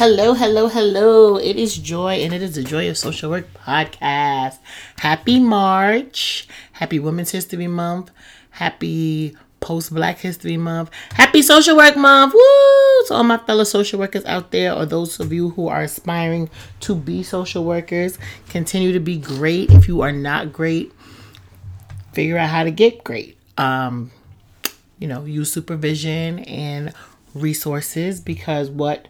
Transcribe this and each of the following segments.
Hello, hello, hello. It is Joi, and it is the Joi of Social Work podcast. Happy March. Happy Women's History Month. Happy Post Black History Month. Happy Social Work Month. Woo! To all my fellow social workers out there, or those of you who are aspiring to be social workers, continue to be great. If you are not great, figure out how to get great. Um, you know, use supervision and resources because what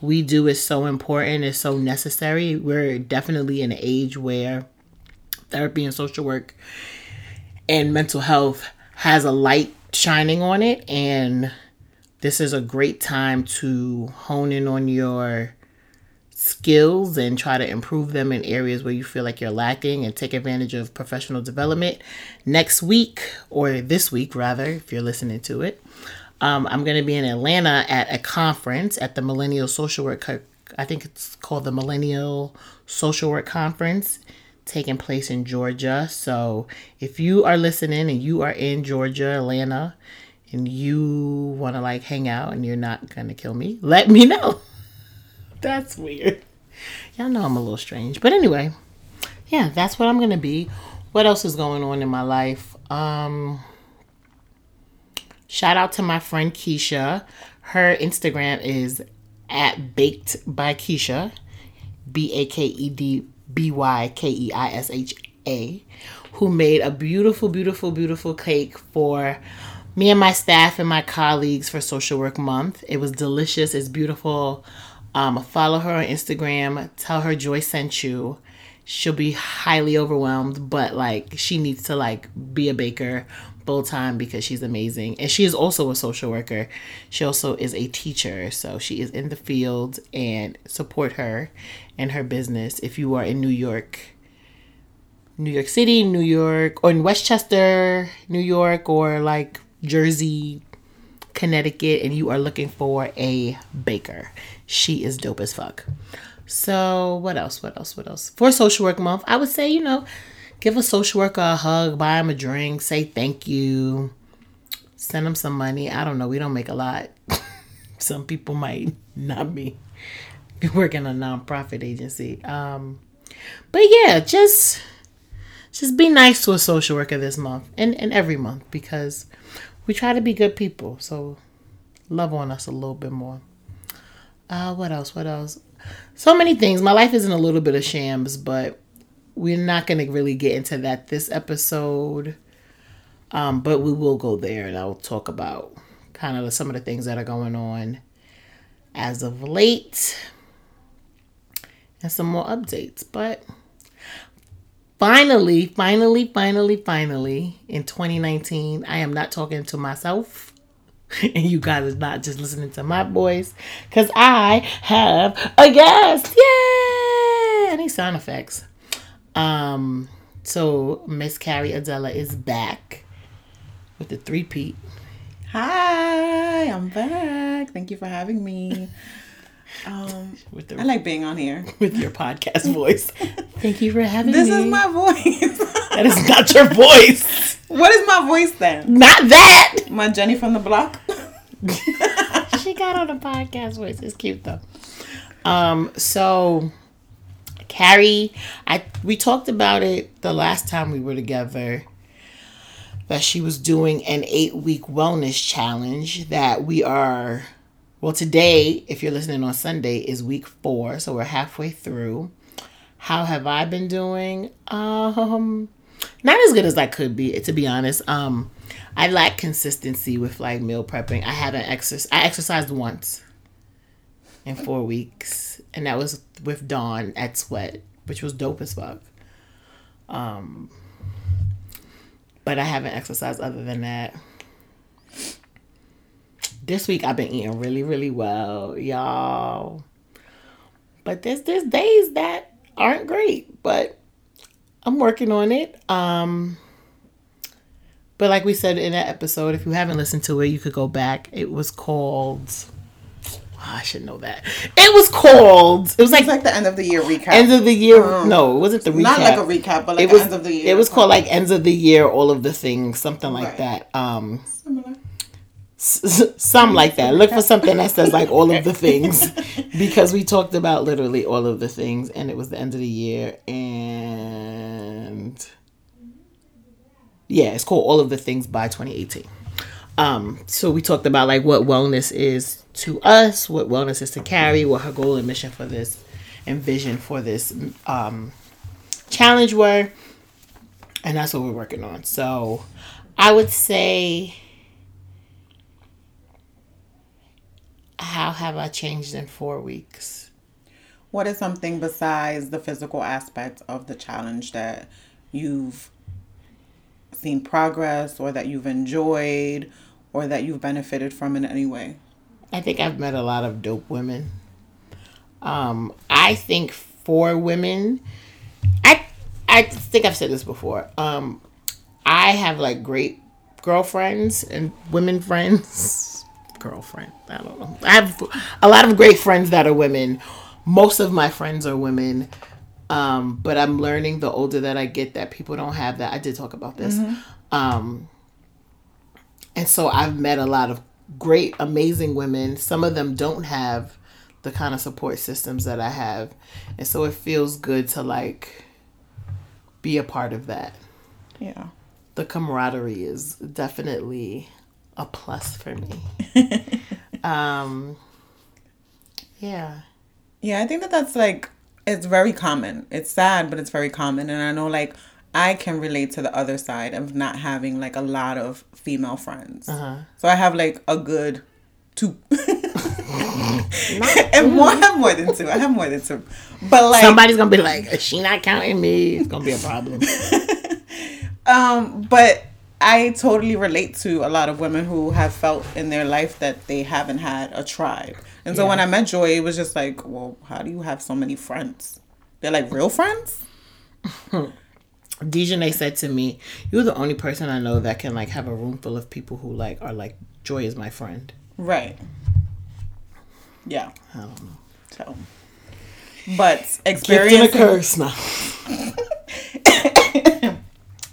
we do is so important, is so necessary. We're definitely in an age where therapy and social work and mental health has a light shining on it and this is a great time to hone in on your skills and try to improve them in areas where you feel like you're lacking and take advantage of professional development. Next week, or this week rather, if you're listening to it, um, I'm going to be in Atlanta at a conference at the Millennial Social Work. I think it's called the Millennial Social Work Conference, taking place in Georgia. So if you are listening and you are in Georgia, Atlanta, and you want to like hang out and you're not going to kill me, let me know. That's weird. Y'all know I'm a little strange. But anyway, yeah, that's what I'm going to be. What else is going on in my life? Um, Shout out to my friend Keisha. Her Instagram is at Baked by Keisha, B A K E D B Y K E I S H A, who made a beautiful, beautiful, beautiful cake for me and my staff and my colleagues for Social Work Month. It was delicious. It's beautiful. Um, follow her on Instagram. Tell her Joi sent you. She'll be highly overwhelmed, but like she needs to like be a baker full time because she's amazing. And she is also a social worker. She also is a teacher. So she is in the field and support her and her business if you are in New York. New York City, New York, or in Westchester, New York, or like Jersey, Connecticut, and you are looking for a baker. She is dope as fuck. So, what else? What else? What else? For Social Work Month, I would say, you know, give a social worker a hug, buy him a drink, say thank you, send him some money. I don't know. We don't make a lot. some people might not be working a nonprofit agency. Um, but yeah, just just be nice to a social worker this month and, and every month because we try to be good people. So love on us a little bit more. Uh, what else? What else? So many things. My life is in a little bit of shams, but we're not going to really get into that this episode. Um, but we will go there and I'll talk about kind of some of the things that are going on as of late and some more updates. But finally, finally, finally, finally, in 2019, I am not talking to myself. And you guys are not just listening to my voice because I have a guest. Yay! Any sound effects? Um, so Miss Carey Adela is back with the three-peat. Hi, I'm back. Thank you for having me. Um, with the, I like being on here with your podcast voice. Thank you for having this me. This is my voice. that is not your voice. What is my voice then? Not that. My Jenny from the block. she got on a podcast voice. It's cute though. Um, so Carey, I we talked about it the last time we were together that she was doing an 8-week wellness challenge that we are well today, if you're listening on Sunday is week 4, so we're halfway through. How have I been doing? Um not as good as I could be, to be honest. Um I lack consistency with like meal prepping. I haven't exercised I exercised once in 4 weeks and that was with Dawn at Sweat, which was dope as fuck. Um, but I haven't exercised other than that. This week I've been eating really, really well, y'all. But there's there's days that aren't great, but I'm working on it. Um, but like we said in that episode, if you haven't listened to it, you could go back. It was called I should know that. It was called. It was like, It's like the end of the year recap. End of the year. no, it wasn't the recap. Not like a recap, but like it was, end of the year. It was called like ends of the year, all of the things, something like Right. that. Um, Similar. Some like that. Look for something that says like all of the things, because we talked about literally all of the things, and it was the end of the year, and yeah, it's called all of the things by 2018. Um, so we talked about like what wellness is to us, what wellness is to Carey, what her goal and mission for this and vision for this um, challenge were, and that's what we're working on. So I would say, how have I changed in four weeks? What is something besides the physical aspect of the challenge that you've seen progress or that you've enjoyed or that you've benefited from in any way? I think I've met a lot of dope women. Um, I think for women, I I think I've said this before. Um, I have like great girlfriends and women friends. Girlfriend, I don't know. I have a lot of great friends that are women. Most of my friends are women. Um, but I'm learning the older that I get that people don't have that. I did talk about this. Um, and so I've met a lot of great, amazing women. Some of them don't have the kind of support systems that I have. And so it feels good to like be a part of that. Yeah. The camaraderie is definitely a plus for me. um yeah. Yeah, I think that that's like it's very common. It's sad, but it's very common, and I know like I can relate to the other side of not having like a lot of female friends. So I have like a good two, and more. I have more than two. I have more than two, but like Somebody's gonna be like, is she not counting me? It's gonna be a problem. Um, but I totally relate to a lot of women who have felt in their life that they haven't had a tribe. And so when I met Joi, it was just like, well, how do you have so many friends? They're like real friends? Dejanay said to me, You're the only person I know that can like have a room full of people who like are like Joi is my friend. Right. Yeah. I don't know. So, but and a curse now.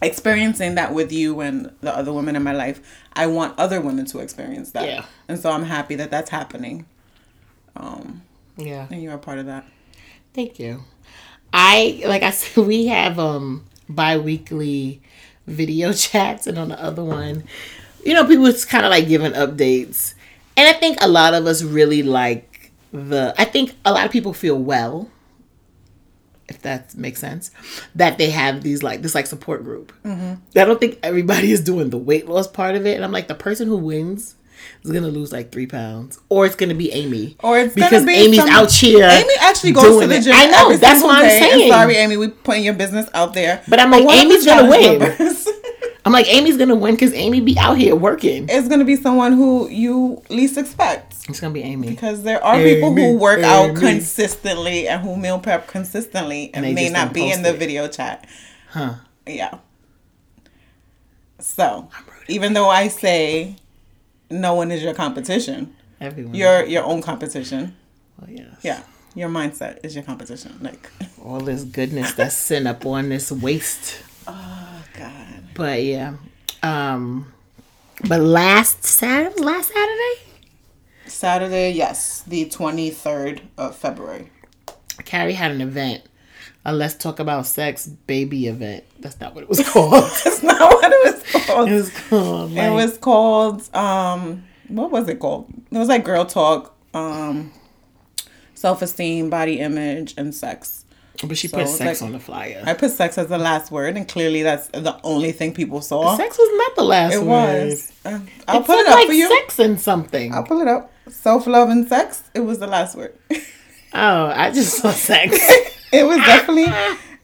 experiencing that with you and the other women in my life, I want other women to experience that. Yeah. And so I'm happy that that's happening. Um, Yeah. and you're a part of that. Thank you. I like I said we have um bi-weekly video chats and on the other one, you know, people it's kind of like giving updates. And I think a lot of us really like the I think a lot of people feel well if that makes sense that they have these like this like support group. Mm-hmm. I don't think everybody is doing the weight loss part of it and I'm like the person who wins is gonna lose like three pounds, or it's gonna be Amy, Or it's because gonna be Amy's some- out here. Amy actually goes to the it. gym. I know that's what I'm day. And saying. sorry, Amy, we putting your business out there. But I'm like, one Amy's gonna win. Members I'm like Amy's gonna win because Amy be out here working. It's gonna be someone who you least expect. It's gonna be Amy. Because there are people who Amy, work out consistently and who meal prep consistently and, they may not be in the it. video chat. Huh. Yeah. So even though I say no one is your competition, Everyone. you're your own competition. Well, yes. Yeah. Your mindset is your competition. Like All this goodness that's sent up on this waist. Oh God. But yeah. Um but last Saturday last Saturday? Saturday, yes, the twenty third of February. Carey had an event. A Let's Talk About Sex baby event. That's not what it was called. That's not what it was called. it was called It was called um what was it called? It was like girl talk, um self esteem, body image, and sex. But she so put sex like- on the flyer. I put sex as the last word and clearly that's the only thing people saw. sex was not the last it word. was. Uh, I'll It put it up like for you. sex and something. I'll pull it up. Self love and sex. It was the last word. Oh, I just saw sex. it was definitely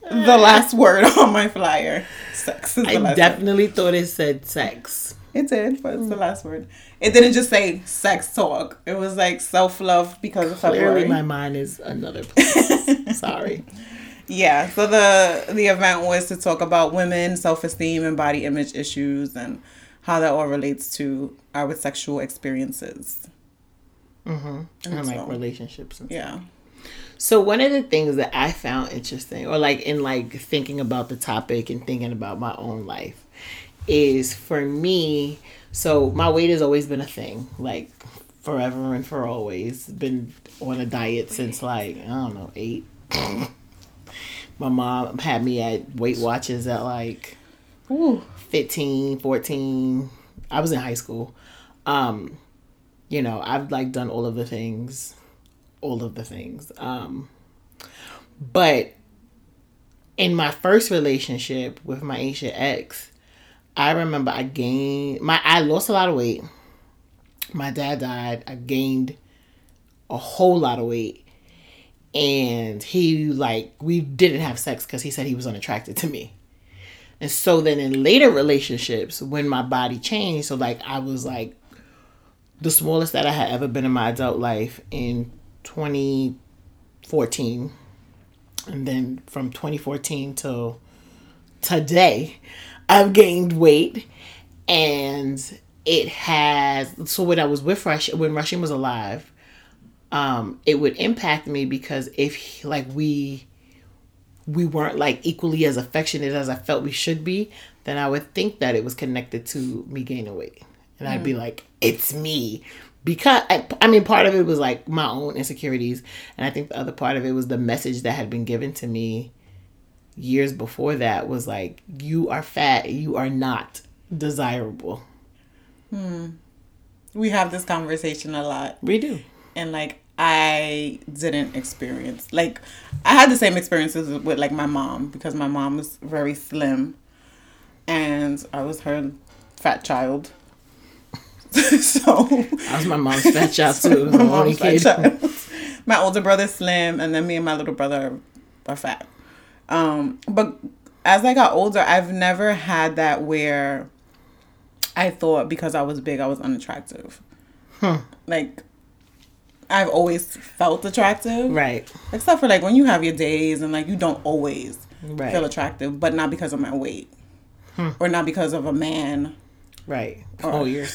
the last word on my flyer. Sex is the I last word. definitely thought it said sex. It did, but it's the mm. last word. It didn't just say sex talk. It was like self love because of February. Clearly, my mind is another place. Sorry. Yeah. So the the event was to talk about women, self esteem, and body image issues, and how that all relates to our sexual experiences. Mm-hmm. and And like so- relationships and Yeah. So one of the things that I found interesting, or like in like thinking about the topic and thinking about my own life, is for me. So my weight has always been a thing, like forever and for always. Been on a diet since like I don't know eight. my mom had me at Weight Watchers at like Ooh. 15, 14. I was in high school. Um, you know, I've like done all of the things, all of the things. Um, but in my first relationship with my ancient ex, I remember I gained my I lost a lot of weight. My dad died. I gained a whole lot of weight. And he like we didn't have sex because he said he was unattracted to me. And so then in later relationships, when my body changed, so like I was like the smallest that I had ever been in my adult life in 2014. And then from 2014 till today, I've gained weight. And it has, so when I was with Rush, when Rushing was alive, um, it would impact me because if like we we weren't like equally as affectionate as I felt we should be, then I would think that it was connected to me gaining weight. And I'd be like, it's me. Because, I, I mean, part of it was like my own insecurities. And I think the other part of it was the message that had been given to me years before that was like, you are fat, you are not desirable. Hmm. We have this conversation a lot. We do. and like I didn't experience like I had the same experiences with like my mom because my mom was very slim and I was her fat child. so I was my mom's fat child too. my only mom's fat child. my older brother's slim and then me and my little brother are, are fat. Um but as I got older I've never had that where I thought because I was big I was unattractive. Like I've always felt attractive. Right. Except for like when you have your days and like you don't always Right. feel attractive, but not because of my weight. Or not because of a man. Right. Oh, you're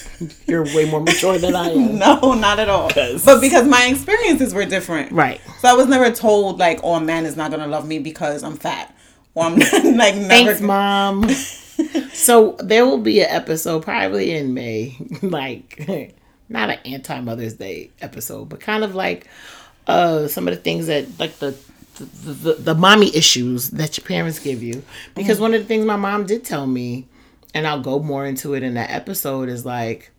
you're way more mature than I am. No, not at all. But because my experiences were different. Right. So I was never told like, oh, a man is not gonna love me because I'm fat. Or I'm like never Thanks, mom. so there will be an episode probably in May, like not an anti Mother's Day episode, but kind of like uh some of the things that like the the, the, the mommy issues that your parents give you because one of the things my mom did tell me and i'll go more into it in that episode is like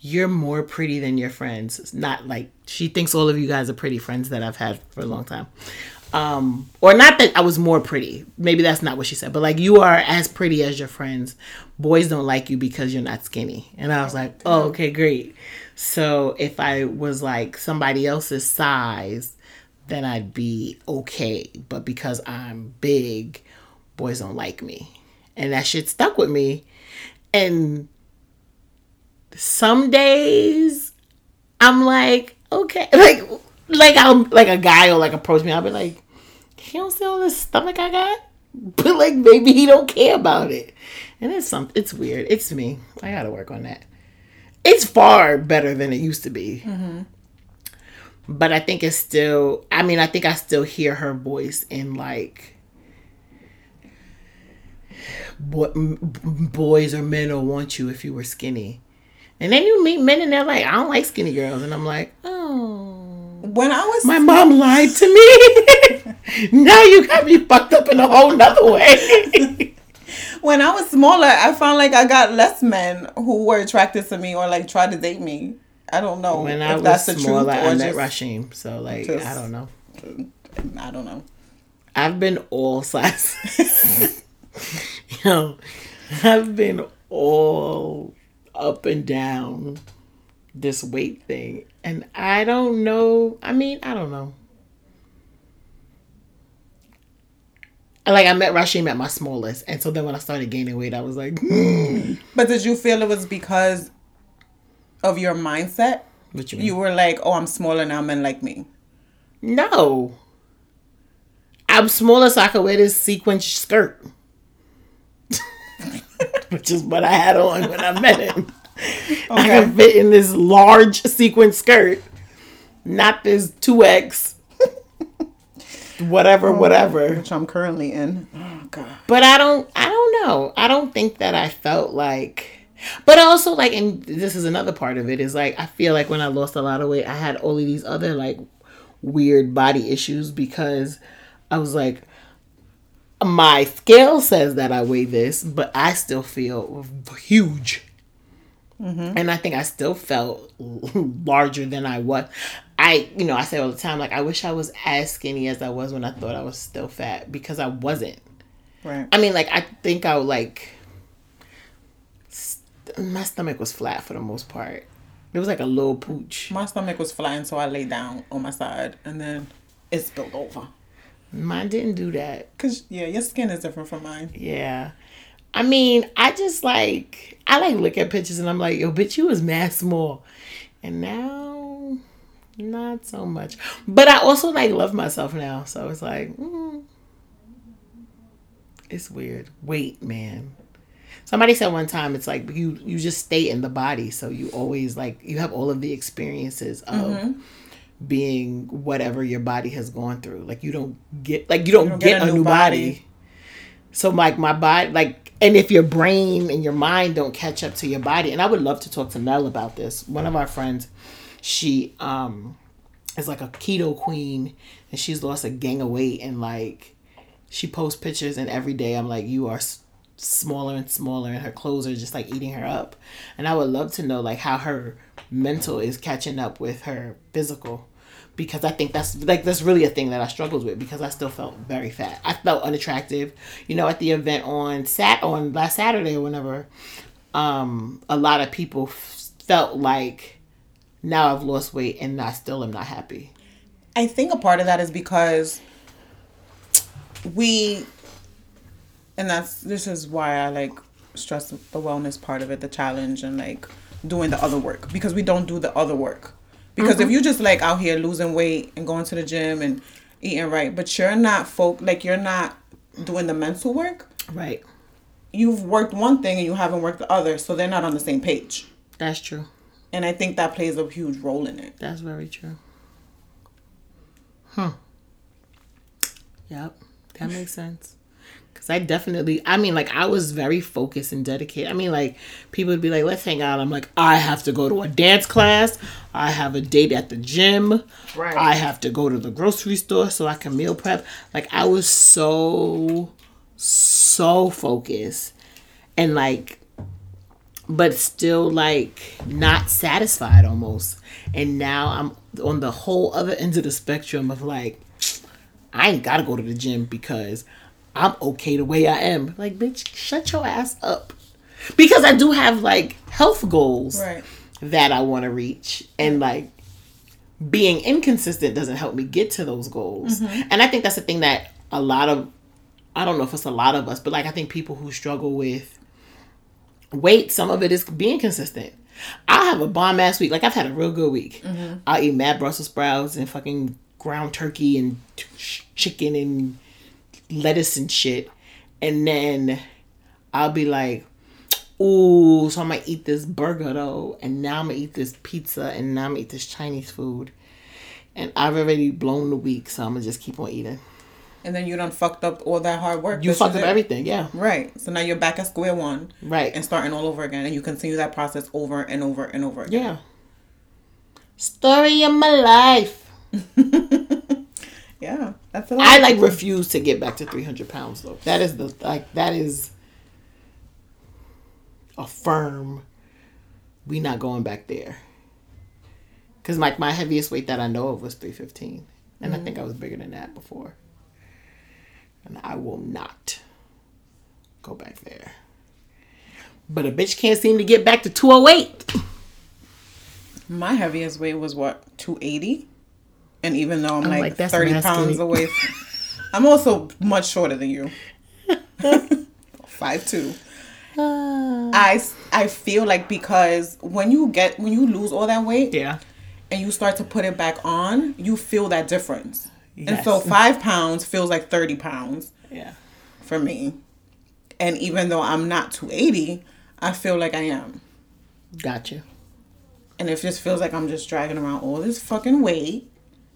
you're more pretty than your friends. It's not like she thinks all of you guys are pretty friends that i've had for a long time. Um or not that i was more pretty. Maybe that's not what she said but like you are as pretty as your friends. Boys don't like you because you're not skinny. And i was like oh okay great. So if i was like somebody else's size then i'd be okay. But because i'm big boys don't like me. And that shit stuck with me and some days I'm like, okay, like, like I'm like a guy will like approach me. I'll be like, he don't see all this stomach I got, but like maybe he don't care about it, and it's some, it's weird. It's me. I gotta work on that. It's far better than it used to be, mm-hmm. but I think it's still. I mean, I think I still hear her voice in like. Boy, m- boys or men will want you if you were skinny. And then you meet men and they're like, I don't like skinny girls. And I'm like, oh. when I was My mom lied to me. now you got me fucked up in a whole nother way. when I was smaller, I found like I got less men who were attracted to me or like tried to date me. I don't know when if I was that's the small, truth I met just Rashim. So, like, just- I don't know. I don't know. I've been all sizes. Yo, I've been all up and down this weight thing. And I don't know. I mean, I don't know. Like I met Rashim at my smallest, and so then when I started gaining weight, I was like, hmm. But did you feel it was because of your mindset? "What you mean?" You were like, "Oh, I'm smaller now. Men like me." No. I'm smaller so I could wear this sequin skirt. Which is what I had on when I met him. I Okay. could fit in this large sequin skirt not this 2X. whatever, oh, whatever. Which I'm currently in. Oh god. But I don't I don't know. I don't think that I felt like but also like and this is another part of it is like I feel like when I lost a lot of weight I had all of these other like weird body issues because I was like my scale says that I weigh this, but I still feel huge. Mm-hmm. And I think I still felt larger than I was. I, you know, I say all the time, like, I wish I was as skinny as I was when I thought I was still fat because I wasn't. Right. I mean, like, I think I would, like, st- my stomach was flat for the most part. It was like a little pooch. My stomach was flat, and so I lay down on my side and then it spilled over. Mine didn't do that. Cause yeah, your skin is different from mine. Yeah. I mean, I just like I like look at pictures and I'm like, yo, bitch, you was mad small. And now not so much. But I also like love myself now. So it's like, mm, it's weird. Wait, man. Somebody said one time it's like you you just stay in the body, so you always like you have all of the experiences of mm-hmm. Being whatever your body has gone through. Like you don't get like you don't, you don't get, get, a, new, body. body. So like my body like and if your brain and your mind don't catch up to your body and I would love to talk to Mel about this. One of our friends, she um is like a keto queen and she's lost a gang of weight and like she posts pictures and every day I'm like you are smaller and smaller and her clothes are just like eating her up. And i would love to know like how her mental is catching up with her physical because i think that's like that's really a thing that i struggled with because i still felt very fat. I felt unattractive. You know at the event on sat on last saturday or whenever um a lot of people f- felt like now i've lost weight and i still am not happy. I think a part of that is because we and that's this is why I like stress the wellness part of it, the challenge and like doing the other work because we don't do the other work. Because mm-hmm. if you just like out here losing weight and going to the gym and eating right, but you're not folk like you're not doing the mental work. Right. You've worked one thing and you haven't worked the other, so they're not on the same page. That's true. And I think that plays a huge role in it. That's very true. Huh. Yep. That makes sense. Cause I definitely, I mean, like I was very focused and dedicated. I mean, like people would be like, "Let's hang out." I'm like, I have to go to a dance class. I have a date at the gym. Right. I have to go to the grocery store so I can meal prep. Like I was so, so focused, and like, but still like not satisfied almost. And now I'm on the whole other end of the spectrum of like, I ain't gotta go to the gym because I'm okay the way I am. Like, bitch, shut your ass up. Because I do have like health goals right. that I want to reach. And like being inconsistent doesn't help me get to those goals. Mm-hmm. And I think that's the thing that a lot of I don't know if it's a lot of us, but like I think people who struggle with weight, some of it is being consistent. I have a bomb ass week. Like I've had a real good week. Mm-hmm. I eat mad Brussels sprouts and fucking ground turkey and t- chicken and lettuce and shit. And then I'll be like, ooh, so I'm gonna eat this burger though, and now I'm gonna eat this pizza, and now I'm gonna eat this Chinese food. And I've already blown the week, so I'm gonna just keep on eating. And then you done fucked up all that hard work. You fucked up everything, yeah. Right. So now you're back at square one. Right. And starting all over again. And you continue that process over and over and over again. Yeah. Story of my life. Yeah, that's. I like refuse to get back to three hundred pounds though. That is the like that is a firm. We not going back there. Cause like my heaviest weight that I know of was three fifteen, and mm-hmm. I think I was bigger than that before. And I will not go back there. But a bitch can't seem to get back to two oh eight. My heaviest weight was what two eighty. And even though I'm, I'm like, like 30 pounds away, from, I'm also much shorter than you. Five two. Uh, I I feel like because when you get when you lose all that weight, yeah, and you start to put it back on, you feel that difference. Yes. And so five pounds feels like thirty pounds. Yeah. For me, and even though I'm not two eighty, I feel like I am. Gotcha. and it just feels like I'm just dragging around all this fucking weight,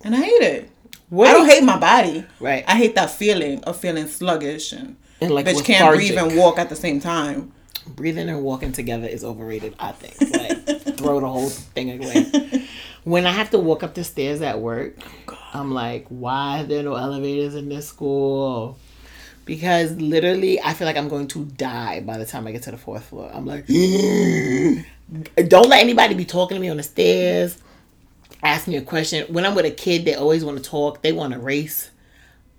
and I hate it. What I don't hate my body. Right. I hate that feeling of feeling sluggish and, And, like, bitch can't breathe and walk at the same time. breathing and walking together is overrated. I think. Like, throw the whole thing away. When I have to walk up the stairs at work, oh, I'm like, why are there no elevators in this school? Because literally, I feel like I'm going to die by the time I get to the fourth floor. I'm like, don't let anybody be talking to me on the stairs. Ask me a question. When I'm with a kid, they always want to talk. They want to race.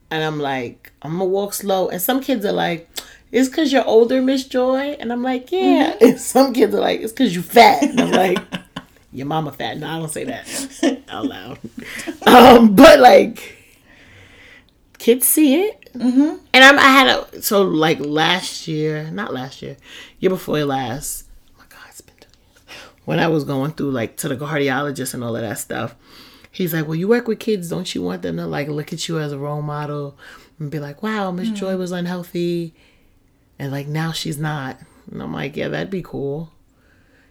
And I'm like, I'm gonna walk slow. And some kids are like, it's because you're older, Miss Joi. And I'm like, yeah. And some kids are like, it's because you fat. And I'm like, your mama fat. No, I don't say that out loud. Um, but like, kids see it. Mm-hmm. And I'm, I had a, so like last year, not last year, year before last. Oh my God, it's been two years. When I was going through like to the cardiologist and all of that stuff, he's like, well, you work with kids. Don't you want them to like look at you as a role model and be like, wow, Miss Joi was unhealthy. And like now she's not. And I'm like, yeah, that'd be cool.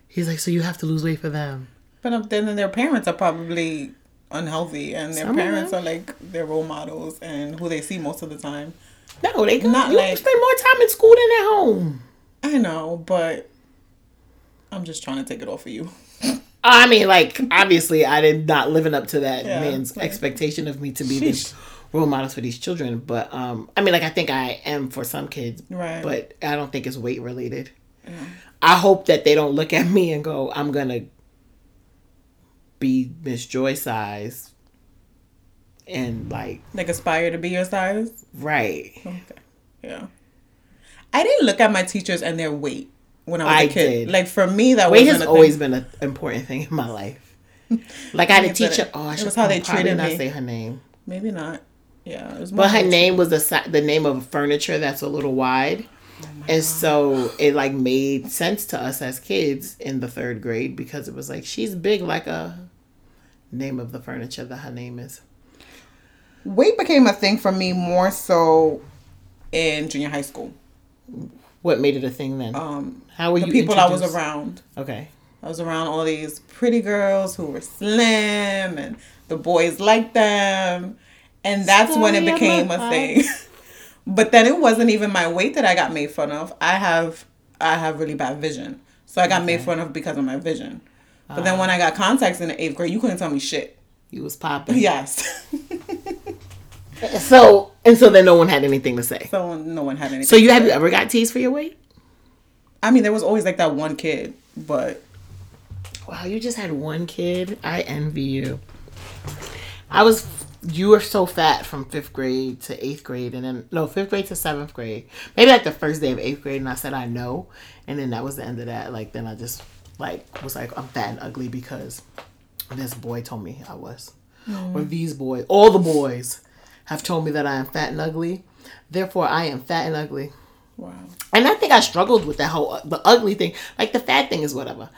He's like, so you have to lose weight for them. But um, then their parents are probably unhealthy, and their Some parents are like their role models and who they see most of the time. No, they can Not you like- spend more time in school than at home. I know, but I'm just trying to take it off of you. I mean, like, obviously, I did not living up to that Yeah, man's like- expectation of me to be this role models for these children. But um, I mean, like, I think I am for some kids, Right. But I don't think it's weight related. I hope that they don't look at me and go, "I'm gonna be Miss Joi size," and like, Like aspire to be your size. right? Okay. Yeah. I didn't look at my teachers and their weight when I was I a kid. did. Like for me, that Weight has always thing. been an important thing in my life. Like I had a teacher. Oh, I it should was how they treated not me. say her name. Maybe not. Yeah. It But her name was the the name of furniture that's a little wide, Oh and so it like made sense to us as kids in the third grade because it was like she's big like a name of the furniture that her name is. weight became a thing for me more so in junior high school. What made it a thing then? Um, How were the you people I was around. Okay, I was around all these pretty girls who were slim and the boys liked them. And that's when it became a thing. but then it wasn't even my weight that I got made fun of. I have I have really bad vision. So I got made fun of because of my vision. But Ah. then when I got contacts in the eighth grade, you couldn't tell me shit. you was popping. Yes. So and so then no one had anything to say. so no one had anything. So you have you ever got teased for your weight? I mean, there was always like that one kid, but Wow, you just had one kid. I envy you. I was you were so fat from fifth grade to eighth grade, and then no fifth grade to seventh grade. Maybe like the first day of eighth grade, and I said I know, and then that was the end of that. Like then I just like was like I'm fat and ugly because this boy told me I was, mm. or these boys, all the boys have told me that I am fat and ugly. Therefore, I am fat and ugly. Wow. And I think I struggled with that whole the ugly thing. Like the fat thing is whatever.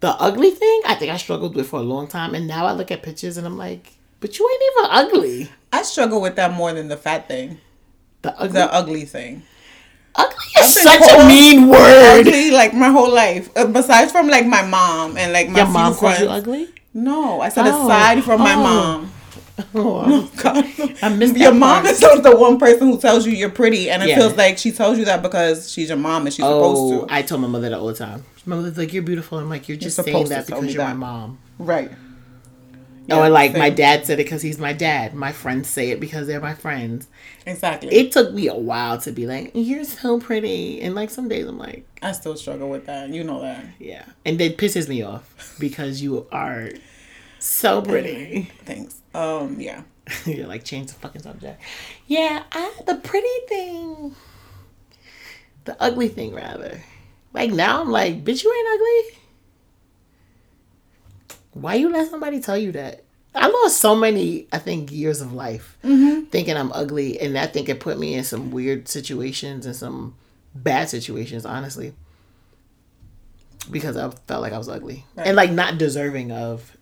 The ugly thing, I think I struggled with for a long time. And now I look at pictures and I'm like, but you ain't even ugly. I struggle with that more than the fat thing. The ugly, The ugly thing. ugly is such a called mean word. Ugly, like my whole life. Uh, besides from like my mom and like my Your mom called you friends. ugly? No, I said Oh. aside from my Oh. Oh, God. I missed Your mom part. is the one person who tells you you're pretty, and it Yeah. feels like she tells you that because she's your mom and she's Oh, supposed to. Oh, I told my mother that all the time. My mother's like, you're beautiful. I'm like, you're just saying supposed to that because you're my mom. right. oh, and like my dad said it because he's my dad. My friends say it because they're my friends. Exactly. It took me a while to be like, you're so pretty. And like some days I'm like, I still struggle with that. You know that. Yeah. And it pisses me off because you are so pretty. Thanks. Um. Yeah. You're like, change the fucking subject. Yeah, I, the pretty thing. The ugly thing, rather. Like now I'm like, bitch, you ain't ugly. Why you let somebody tell you that? I lost so many, I think, years of life thinking I'm ugly, and I think it put me in some weird situations and some bad situations, honestly, because I felt like I was ugly Right. and like not deserving of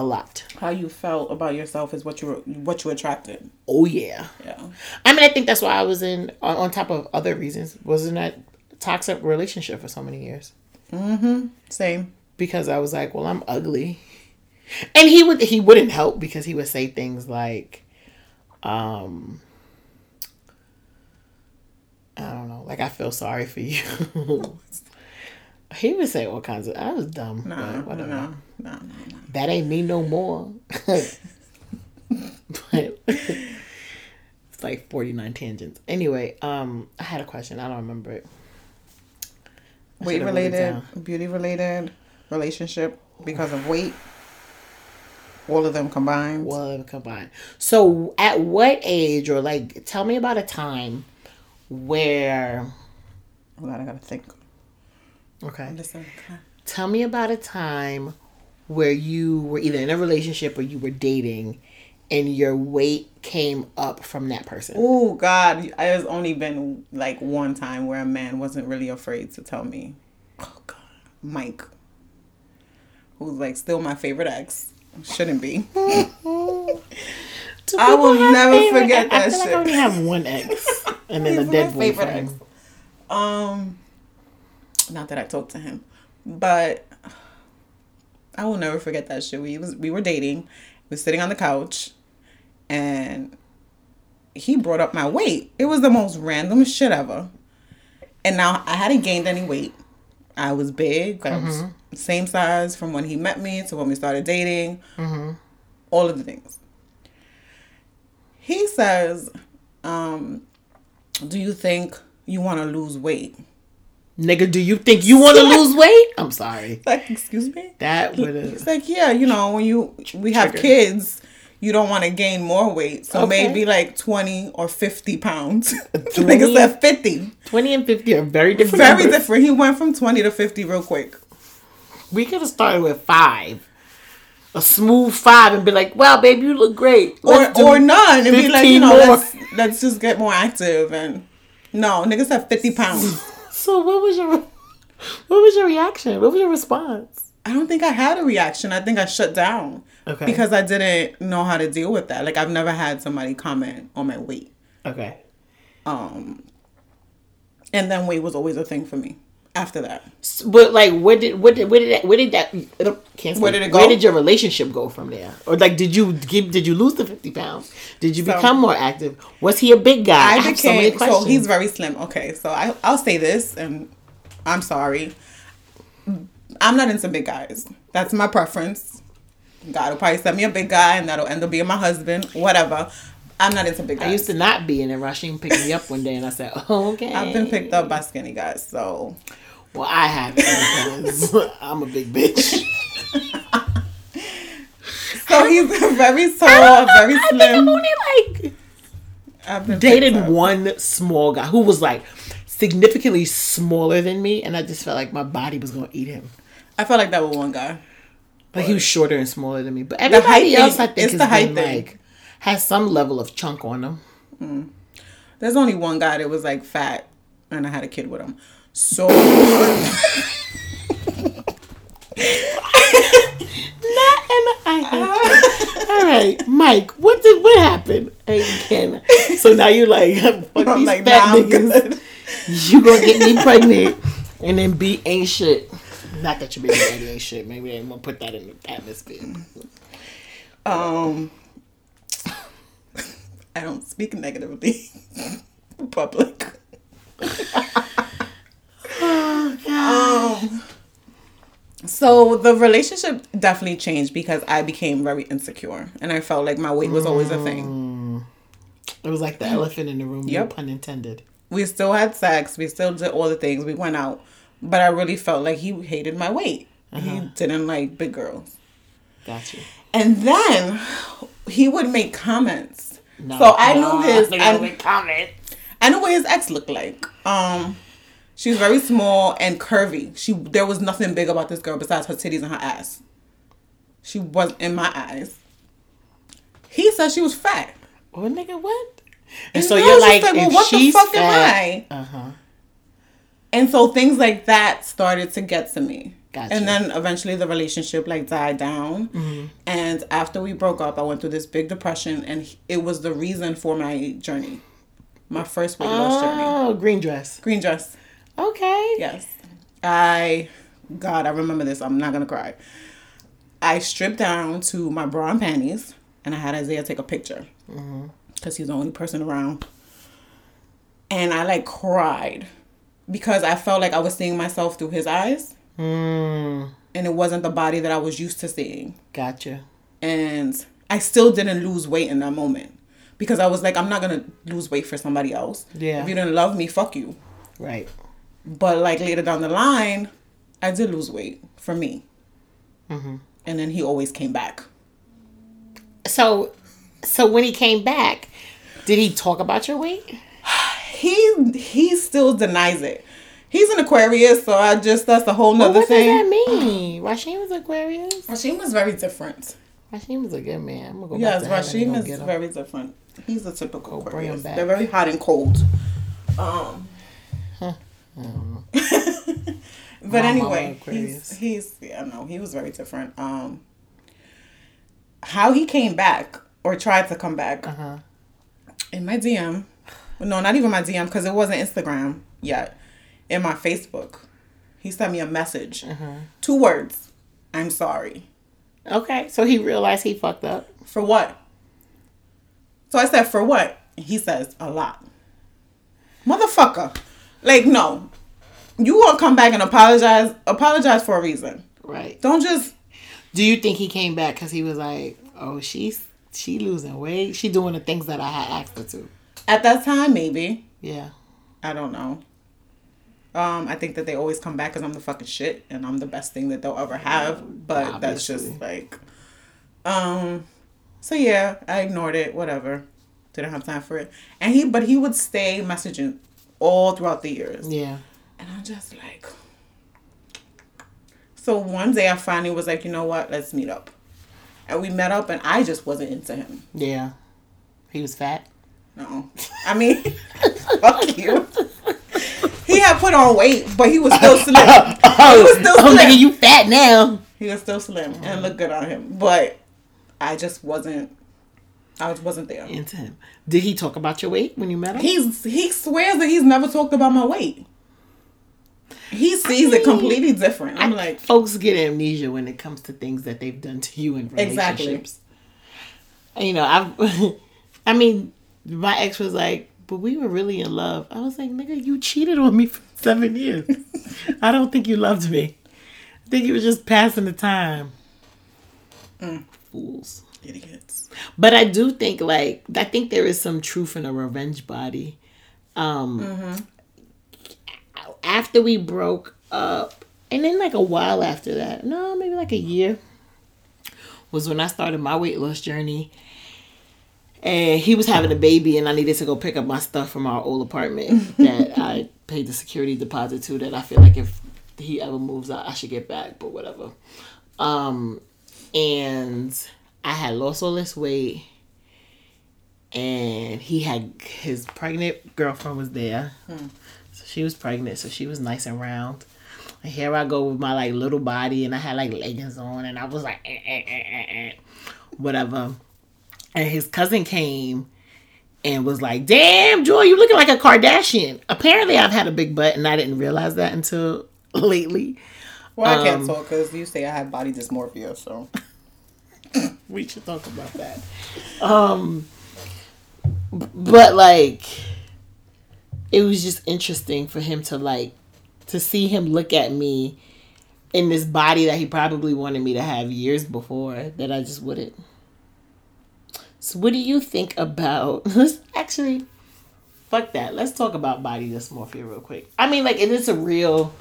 a lot. How you felt about yourself is what you were, what you attracted. Oh yeah, Yeah. I mean, I think that's why I was in on, on top of other reasons. Wasn't that toxic relationship for so many years? Mm-hmm. Same. because I was like, well, I'm ugly. And he would he wouldn't help because he would say things like, um, I don't know, like I feel sorry for you. he would say all kinds of. I was dumb, No, no, no, no. That ain't me no more. but it's like 49 tangents. Anyway, um, I had a question. I don't remember it. I Weight should've wrote it related, beauty related, relationship because of weight. All of them combined. Well, combined. So, at what age, or like, tell me about a time where, Oh God, I gotta think. Okay, Listen. tell me about a time where you were either in a relationship or you were dating and your weight came up from that person. Oh God, has only been like one time where a man wasn't really afraid to tell me. Oh God, Mike, who's like still my favorite ex, shouldn't be. I will never favorite- forget I that like shit. I only have one ex and then a dead boyfriend. ex. Um, not that I talked to him, but I will never forget that shit. We was we were dating. We were sitting on the couch, and he brought up my weight. It was the most random shit ever. And now I hadn't gained any weight. I was big. I was same size from when he met me to when we started dating. All of the things. He says, um, "Do you think you want to lose weight?" Nigga, do you think you want to lose weight? I'm sorry. Like, excuse me. That would have. like, yeah, you know, when you we have Trigger. kids, you don't want to gain more weight, so Okay. maybe like twenty or fifty pounds. 20? Nigga said fifty. 20 and 50 are very different. Very numbers. different. He went from twenty to fifty real quick. We could have started with five. A smooth five and be like, well, babe, you look great. Or Let's do or none, and be like, you know, more. let's let's just get more active and. No, nigga said fifty pounds. So what was your what was your reaction? What was your response? I don't think I had a reaction. I think I shut down. Okay. Because I didn't know how to deal with that. Like I've never had somebody comment on my weight. Okay. Um and then weight was always a thing for me after that. But like, where did what did where did that where did that can't. Where did it go? Where did your relationship go from there? Or like, did you give? Did you lose the fifty pounds? Did you So- become more active? Was he a big guy? I, I have so many became so, he's very slim. Okay, so I I'll say this and I'm sorry. I'm not into big guys. That's my preference. God will probably send me a big guy and that'll end up being my husband. Whatever. I'm not into big guys. I used to not be, and then Rasheen picked me up one day, and I said, oh, "Okay." I've been picked up by skinny guys, so Well, I haven't because I'm a big bitch. so he's very tall, very I think I've slim. only like I've been dated one small guy who was like significantly smaller than me, and I just felt like my body was gonna eat him. I felt like that with one guy. Like he was shorter and smaller than me, but everybody height else thing- I think it's has the height been thing. like has some level of chunk on them. There's only one guy that was like fat, and I had a kid with him. So Not and I hate. All right, Mike. What did what happened again? So now you're like, fuck I'm these like, fat nah, I'm niggas. You gonna get me pregnant, and then be ain't shit. Not that your baby daddy ain't shit. Maybe they ain't gonna put that in the atmosphere. Um, I don't speak negatively in public. Oh, um, so the relationship definitely changed because I became very insecure, and I felt like my weight was always a thing. Mm. It was like the mm. elephant in the room. No pun intended. We still had sex, we still did all the things, we went out, but I really felt like he hated my weight. He uh-huh. didn't like big girls. Got you. And then he would make comments. No, so I no, knew his. I. I knew what his ex looked like. Um, she was very small and curvy. She there was nothing big about this girl besides her titties and her ass. She was in my eyes. He said she was fat. Oh, nigga, what? And And so you're like, like, well, what the fuck am I? Uh huh. And so things like that started to get to me. Gotcha. And then eventually the relationship like died down. Mm-hmm. And after we broke up, I went through this big depression, and it was the reason for my journey, my first weight loss journey. Oh, green dress. Green dress. Okay. Yes. I God, I remember this. I'm not gonna cry. I stripped down to my bra and panties, and I had Isaiah take a picture because he's the only person around. And I like cried because I felt like I was seeing myself through his eyes, Mm, and it wasn't the body that I was used to seeing. gotcha. And I still didn't lose weight in that moment because I was like, I'm not gonna lose weight for somebody else. Yeah. If you didn't love me, fuck you. Right. But like later down the line, I did lose weight for me. Mm-hmm. And then he always came back. So, so when he came back, did he talk about your weight? He he still denies it. He's an Aquarius, so I just that's a whole Well, nother what thing. does that mean? Rasheen was Aquarius. Rashim was very different. Rasheen was a good man. I'm gonna go Yes, back to heaven and Rashim is get him. very different. He's a typical Go bring him Aquarius. back. They're very hot and cold. Um. but My mama anyway, he's he's yeah no he was very different. Um. How he came back or tried to come back Uh-huh. in my DM. No, not even my DM because it wasn't Instagram yet. In my Facebook, he sent me a message. Uh-huh. Two words. I'm sorry. Okay, so he realized he fucked up. For what? So I said, for what? He says, a lot. Motherfucker. Like, no. You gonna come back and apologize. Apologize for a reason. Right. Don't just Do you think he came back because he was like, oh, she's she losing weight. She doing the things that I had asked her to. at that time, maybe. Yeah. I don't know. Um, I think that they always come back because I'm the fucking shit and I'm the best thing that they'll ever have. But that's just like, um, so yeah, I ignored it. Whatever, didn't have time for it. And he, but he would stay messaging all throughout the years, Yeah. and I'm just like. So one day I finally was like, you know what, let's meet up, and we met up, and I just wasn't into him. Yeah. He was fat. No, I mean, fuck you. Had put on weight, but he was still slim. He was oh, still oh, nigga, you fat now. He was still slim and looked good on him, but I just wasn't. I just wasn't there. Into him. Did he talk about your weight when you met him? He's he swears that he's never talked about my weight. He sees it completely different. I'm like, folks get amnesia when it comes to things that they've done to you in relationships. And, You know, I, I mean, my ex was like, "But we were really in love." I was like, "Nigga, you cheated on me for seven years. I don't think you loved me. I think you were just passing the time." Mm. Fools. idiots. But I do think like I think there is some truth in a revenge body. Um after we broke up and then like a while after that, no, maybe like a year was when I started my weight loss journey. And he was having a baby and I needed to go pick up my stuff from our old apartment that I paid the security deposit to that I feel like if he ever moves out I should get back, but whatever. Um and I had lost all this weight, and he had his pregnant girlfriend was there, so she was pregnant, so she was nice and round. And here I go with my like little body, and I had like leggings on, and I was like, eh, eh, eh, eh, eh, whatever. And his cousin came and was like, "Damn, Joi, you're looking like a Kardashian." Apparently, I've had a big butt, and I didn't realize that until lately. Well, I Um, can't talk because you say I have body dysmorphia, so we should talk about that. Um, but like, it was just interesting for him to like to see him look at me in this body that he probably wanted me to have years before that I just wouldn't. So, what do you think about? Let's actually, fuck that. Let's talk about body dysmorphia real quick. I mean, like, it is a real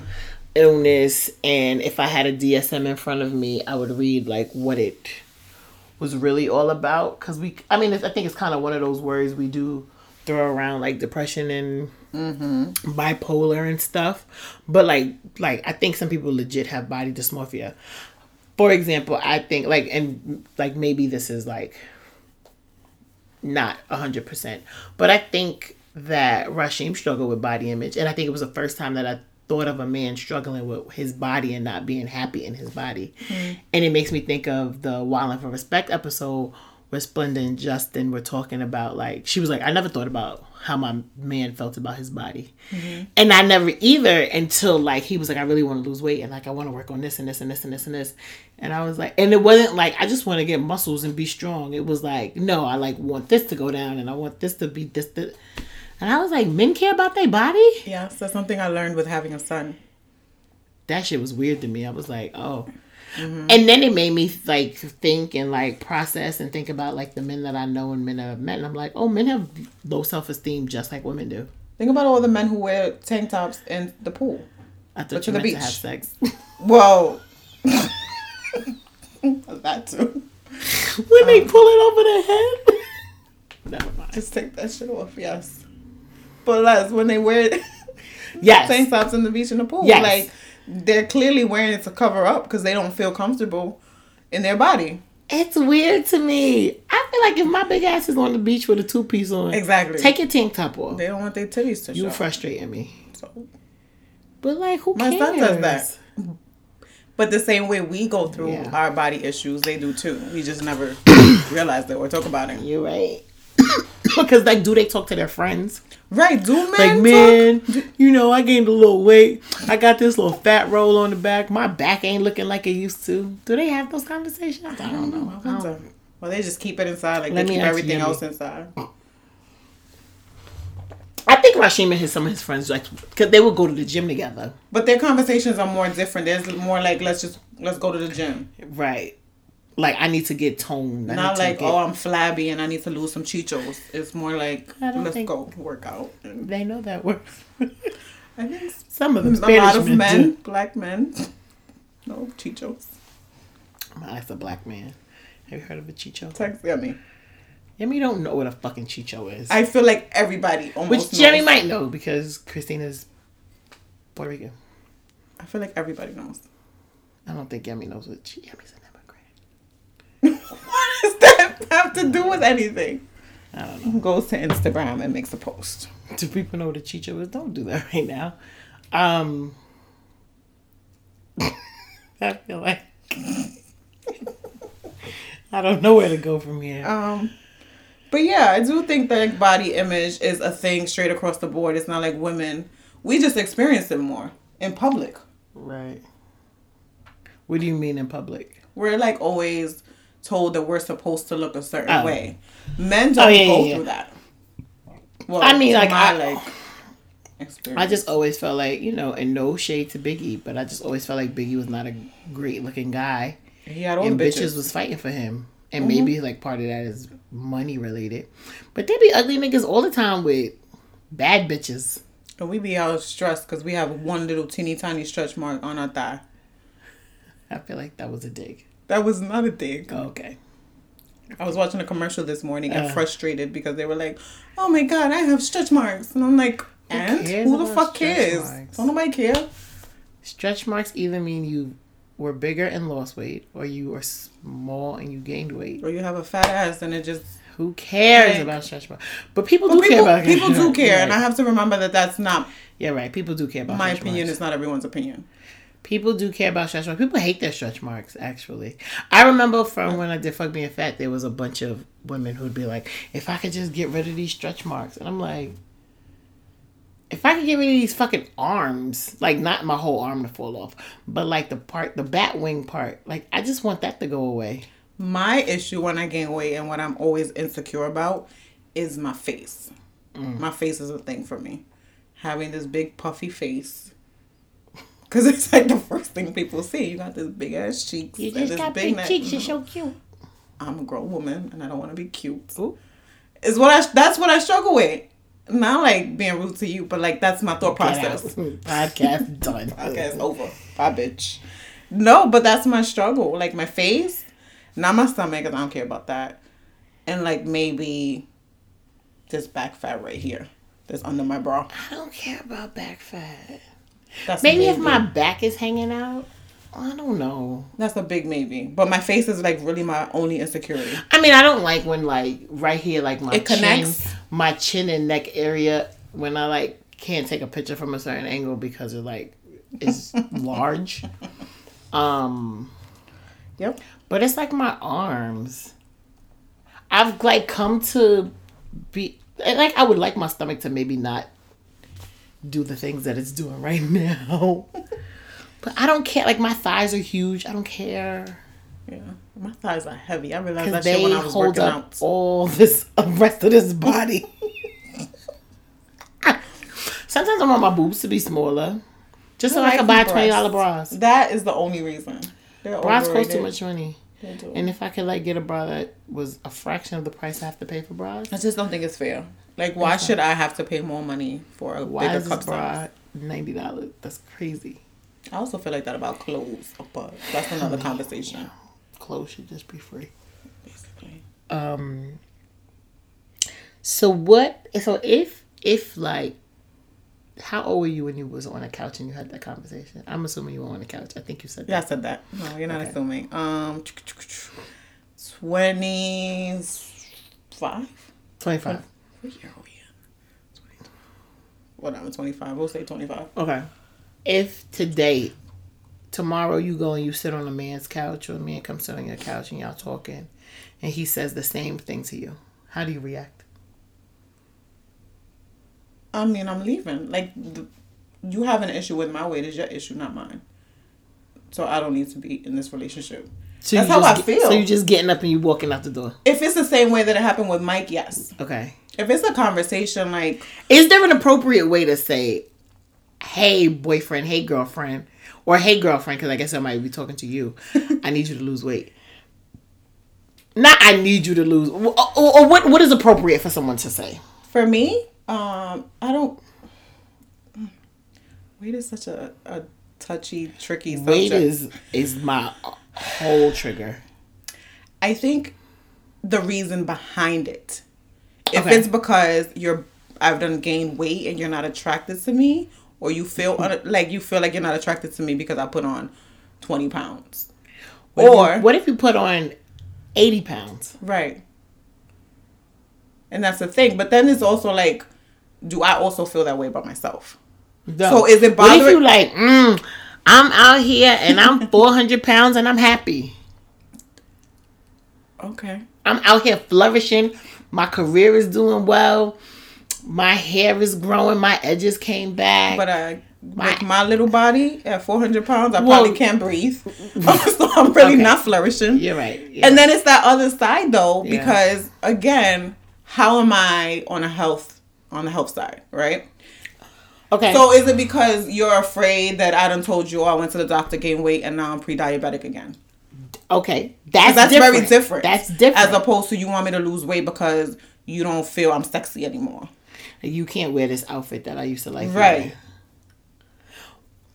illness, and if I had a DSM in front of me, I would read like what it was really all about. Cause we, I mean, it's, I think it's kind of one of those words we do throw around like depression and mm-hmm. bipolar and stuff. But like, like I think some people legit have body dysmorphia. For example, I think like, and like maybe this is like not a hundred percent, but I think that Rashim struggled with body image, and I think it was the first time that I thought of a man struggling with his body and not being happy in his body, mm-hmm. and it makes me think of the Wildin' for Respect episode where Splenda and Justin were talking about like she was like I never thought about how my man felt about his body. Mm-hmm. And I never either until like he was like, I really want to lose weight and like I want to work on this and this and this and this and this. And I was like, and it wasn't like I just want to get muscles and be strong. It was like, no, I like want this to go down and I want this to be this. this. And I was like, men care about their body? Yeah, that's something I learned with having a son. That shit was weird to me. I was like, oh. Mm-hmm. And then it made me like think and like process and think about like the men that I know and men that I've met. And I'm like, oh, men have low self esteem just like women do. Think about all the men who wear tank tops in the pool. I thought But you to the meant to beach. have sex. Whoa. that too. when they um, pull it over their head. Never mind. Just take that shit off, yes. But less when they wear Yes. tank tops in the beach in the pool. Yes. Like they're clearly wearing it to cover up because they don't feel comfortable in their body. It's weird to me. I feel like if my big ass is on the beach with a two piece on, Exactly. take your tank top off. They don't want their titties to You show. frustrating me. So, But like, who My cares? son does that. but the same way we go through Yeah. our body issues, they do too. We just never realize it or talk about it. You're right. because like, do they talk to their friends? Right? Do men Like, talk? man, you know, I gained a little weight. I got this little fat roll on the back. My back ain't looking like it used to. Do they have those conversations? I don't know. Mm, I don't- Sometimes. Well, they just keep it inside, like Let they keep everything else inside. I think Rashima and his some of his friends like because they would go to the gym together. But their conversations are more different. There's more like let's just let's go to the gym. Right. Like I need to get toned. I Not like get- oh I'm flabby and I need to lose some chichos. It's more like let's think- go work out. And they know that word. I think some of them a Spanish lot of men, men, do. black men, no chichos. That's a black man. Have you heard of a chicho? Text I mean, Yemi don't know what a fucking chicho is. I feel like everybody almost. Which knows. Might know because Christina's Puerto Rican. I feel like everybody knows. I don't think Yemi knows what chi- Yemi's an immigrant. what does that have to do with anything? I don't know. Goes to Instagram and makes a post. Do people know what a chicho is? Don't do that right now. Um, I feel like I don't know where to go from here. Um, but yeah, I do think that like, body image is a thing straight across the board. It's not like women. We just experience it more in public. right. What do you mean in public? We're like always told that we're supposed to look a certain Oh. way. Men oh, don't Oh, yeah, go yeah, yeah. through that. Well, I mean, like, my, I- like experience. I just always felt like, you know, and no shade to Biggie, but I just always felt like Biggie was not a great looking guy. he had all and bitches. bitches. was fighting for him. And mm-hmm. maybe like part of that is money related. But there be ugly niggas all the time with bad bitches. and we be all stressed because we have one little teeny tiny stretch mark on our thigh. I feel like that was a dig. That was not a dig. Oh, okay. I was watching a commercial this morning and Uh. frustrated because they were like, "Oh my god, I have stretch marks," and I'm like, "And who the fuck cares? marks? Don't nobody care." Stretch marks either mean you were bigger and lost weight, or you were small and you gained weight. Or you have a fat ass and it just. Who cares Like- about stretch marks? But people But do care people, about people do care, and I have to remember that that's not Yeah, right. People do care about my opinion. marks. It's not everyone's opinion. People do care about stretch marks. People hate their stretch marks, actually. I remember from when I did Fuck Being Fat, there was a bunch of women who'd be like, if I could just get rid of these stretch marks. And I'm like, if I could get rid of these fucking arms, like not my whole arm to fall off, but like the part, the bat wing part, like I just want that to go away. My issue when I gain weight and what I'm always insecure about is my face. Mm. My face is a thing for me. Having this big puffy face. Cause it's like the first thing people see. You got this big ass cheeks You just this got big big neck. cheeks. You're so cute. I'm a grown woman and I don't want to be cute. Ooh. Is what I that's what I struggle with. Not like being rude to you, but like that's my thought process. Podcast done. Podcast over. Bye, bitch. No, but that's my struggle. Like my face, not my stomach, because I don't care about that. And like maybe this back fat right here, that's under my bra. I don't care about back fat. That's Maybe if my back is hanging out, I don't know. that's a big maybe. But my face is like really my only insecurity. I mean, I don't like when like right here, like my It chin, my chin and neck area, when I like can't take a picture from a certain angle because it like is large. Um, Yep. but it's like my arms. I've like come to be. Like I would like my stomach to maybe not do the things that it's doing right now. but I don't care. Like my thighs are huge. I don't care. Yeah, my thighs are heavy. I realized that they when I was hold working up out. all this rest of this body. Sometimes I want my boobs to be smaller. Just so I, like can buy twenty dollar bras. That is the only reason. They're Bras cost too much money. And if I could like get a bra that was a fraction of the price I have to pay for bras, I just don't think it's fair. Like, why should I have to pay more money for a why bigger cup size? ninety dollars? That's crazy. I also feel like that about clothes, but that's another conversation. Clothes should just be free. Basically, Um. So what? So if if like, how old were you when you was on a couch and you had that conversation? I'm assuming you were on a couch. I think you said yeah, I said that. No, you're not Okay. assuming. Um, twenty five. Twenty five. What year are we in? Whatever, twenty five. We'll say twenty five. Okay. If today, tomorrow you go and you sit on a man's couch or a man comes sit on your couch and y'all talking, and he says the same thing to you, how do you react? I mean, I'm leaving. Like, the, you have an issue with my weight is your issue, not mine. So I don't need to be in this relationship. So That's how I get- feel. So you're just getting up and you walking out the door. If it's the same way that it happened with Mike, yes. Okay. If it's a conversation like, Is there an appropriate way to say, "Hey, boyfriend," "Hey, girlfriend," or "Hey, girlfriend"? Because I guess I might be talking to you. I need you to lose weight. Not I need you to lose, or, or, or what? What is appropriate for someone to say? for me, um, I don't. Weight is such a, a touchy, tricky subject. Weight is is my whole trigger. I think the reason behind it, if Okay. it's because you're, I've done gained weight and you're not attracted to me, or you feel un- like you feel like you're not attracted to me because I put on twenty pounds, What if you- or what if you put on eighty pounds? right, and that's the thing. But then it's also like, do I also feel that way about myself? No. So is it What if bothering- you like? Mm, I'm out here and I'm four hundred pounds and I'm happy. Okay. I'm out here flourishing. My career is doing well. My hair is growing. My edges came back. But I, My- with my little body at 400 pounds, I Well- probably can't breathe. so I'm really Okay. not flourishing. You're right. You're And right. then it's that other side though, Yeah. because again, how am I on a health on the health side, right? Okay. So is it because you're afraid that I done told you oh, I went to the doctor, gained weight, and now I'm pre-diabetic again? okay. That's That's different. very different. That's different. As opposed to you want me to lose weight because you don't feel I'm sexy anymore. you can't wear this outfit that I used to like. Right. wearing.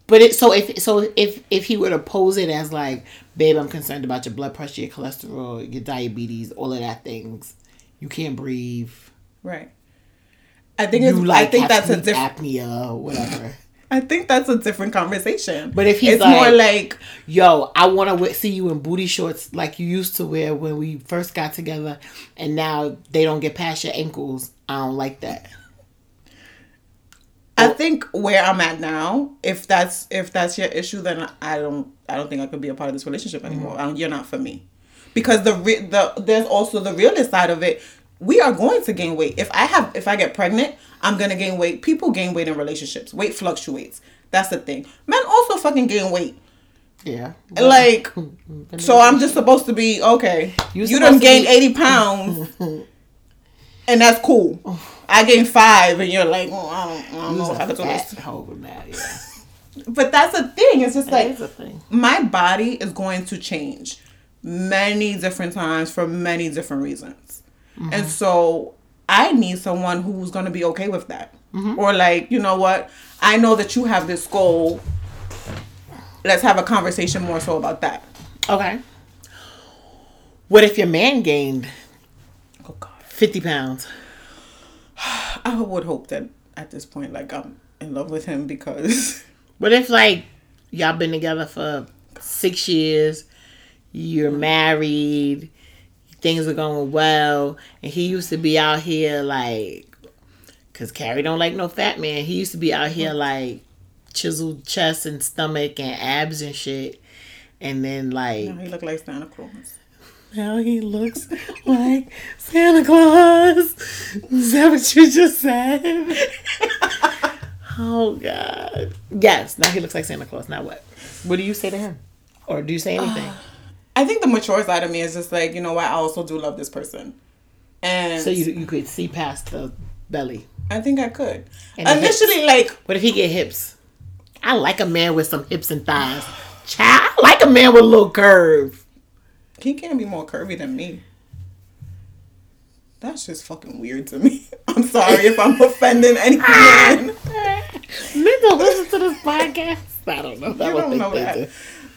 But it so if so if if he were to pose it as like, babe, I'm concerned about your blood pressure, your cholesterol, your diabetes, all of that things. You can't breathe. Right. I think it's, You like I think that's a different apnea uh, whatever. I think that's a different conversation. But if he's it's more like- like Yo, I want to see you in booty shorts like you used to wear when we first got together, and now they don't get past your ankles. I don't like that. I think where I'm at now, if that's if that's your issue, then I don't I don't think I could be a part of this relationship anymore. Mm-hmm. Don't- You're not for me, because the re- the there's also the realist side of it. We are going to gain weight. If I have if I get pregnant, I'm gonna gain weight. People gain weight in relationships. Weight fluctuates. That's the thing. Men also fucking gain weight. Yeah. Like, so I'm just supposed to be okay. You You, done gained be- 80 pounds, and that's cool. I gained five, and you're like, oh, I don't, I don't know if I could do this. with that, yeah. But that's the thing. It's just That like is a thing. my body is going to change many different times for many different reasons. Mm-hmm. And so I need someone who's going to be okay with that. Mm-hmm. Or like, you know what? I know that you have this goal. Let's have a conversation more so about that. Okay. What if your man gained Oh god. 50 pounds? I would hope that at this point like I'm in love with him because What if, like, y'all been together for six years, you're married, things are going well, and he used to be out here, like, because Carey don't like no fat man. He used to be out here, like, chiseled chest and stomach and abs and shit. And then, like, he looked like Santa Claus. Now he looks like Santa Claus. Is that what you just said? oh God. Yes. Now he looks like Santa Claus. Now what? What do you say to him? Or do you say anything? I think the mature side of me is just like, you know what, I also do love this person. And so you you could see past the belly. I think I could. And Initially, like, What if he get hips? I like a man with some hips and thighs. Child, I like a man with a little curve. he can't be more curvy than me. That's just fucking weird to me. I'm sorry if I'm offending any man. Men don't listen to this podcast. I don't know. I You don't know that.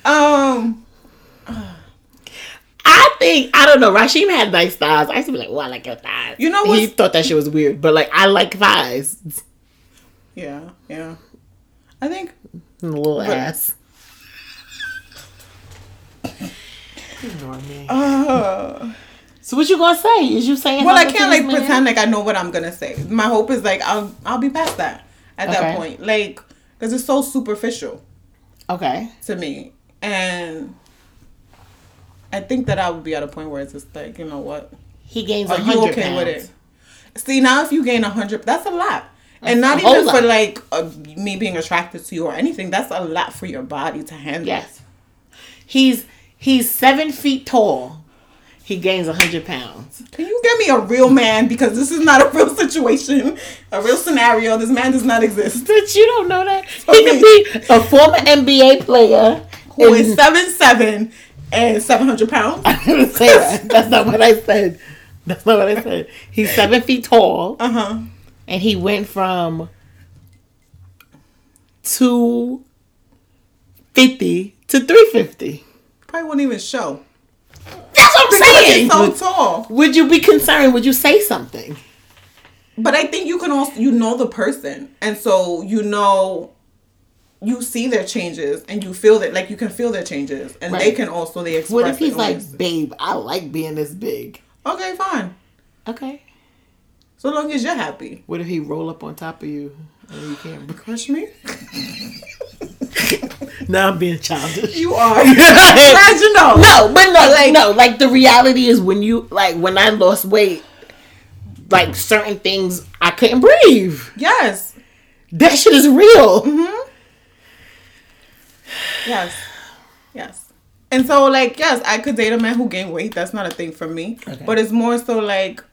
do. Um, I think I don't know. Rashim had nice thighs. I used to be like, "Oh, I like your thighs." You know he thought that shit was weird, but like I like thighs, yeah, yeah. I think and a little But- ass. Ignore me. uh So what you gonna say? Is you saying? well, I can't like man? pretend like I know what I'm gonna say. My hope is like I'll I'll be past that at Okay. that point, like because it's so superficial Okay. to me, and I think that I would be at a point where it's just like you know what, He gains a are you okay pounds. with it? See now, if you gain a hundred, that's a lot. And not even for lot. like uh, me being attracted to you or anything. That's a lot for your body to handle. Yes. He's he's seven feet tall. He gains a hundred pounds. Can you get me a real man? Because this is not a real situation, a real scenario. This man does not exist. But you don't know that. He could be a former NBA player Who is seven seven and seven hundred pounds? I didn't say that. That's not what I said. That's not what I said. He's seven feet tall, Uh huh. and he went from two fifty to three fifty. Probably wouldn't even show. That's what I'm saying. he's so tall. Would you be concerned? Would you say something? But I think you can also you know the person, and so you know. You see their changes, and you feel that, like you can feel their changes, and they can also they express. What if he's like, ways. babe, I like being this big. okay, fine, Okay. so long as you're happy. What if he roll up on top of you and you can't breathe? Crush me. Now I'm being childish. You are. Glad you know. No, but no, like no, like the reality is when you like when I lost weight, like certain things I couldn't breathe. Yes. That shit is real. Mm-hmm. Yes. Yes. And so, like, yes, I could date a man who gained weight. That's not a thing for me. Okay. But it's more so like,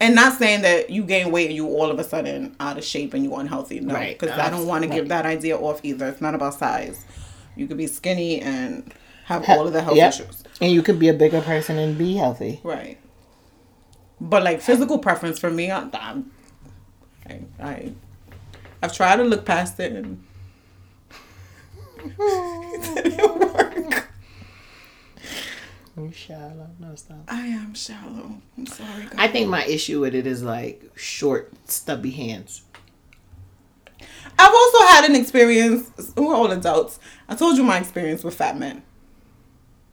and not saying that you gain weight and you all of a sudden out of shape and you unhealthy. No, Right. because I don't want to give that idea off either. It's not about size. You could be skinny and have all of the health Yep. issues. And you could be a bigger person and be healthy. Right. But like physical preference for me, I, I'm- I, I, I've tried to look past it and didn't work. You shallow. No, stop. I am shallow. I'm sorry. God. I think my issue with it is like short, stubby hands. I've also had an experience. We're all adults. I told you my experience with fat men.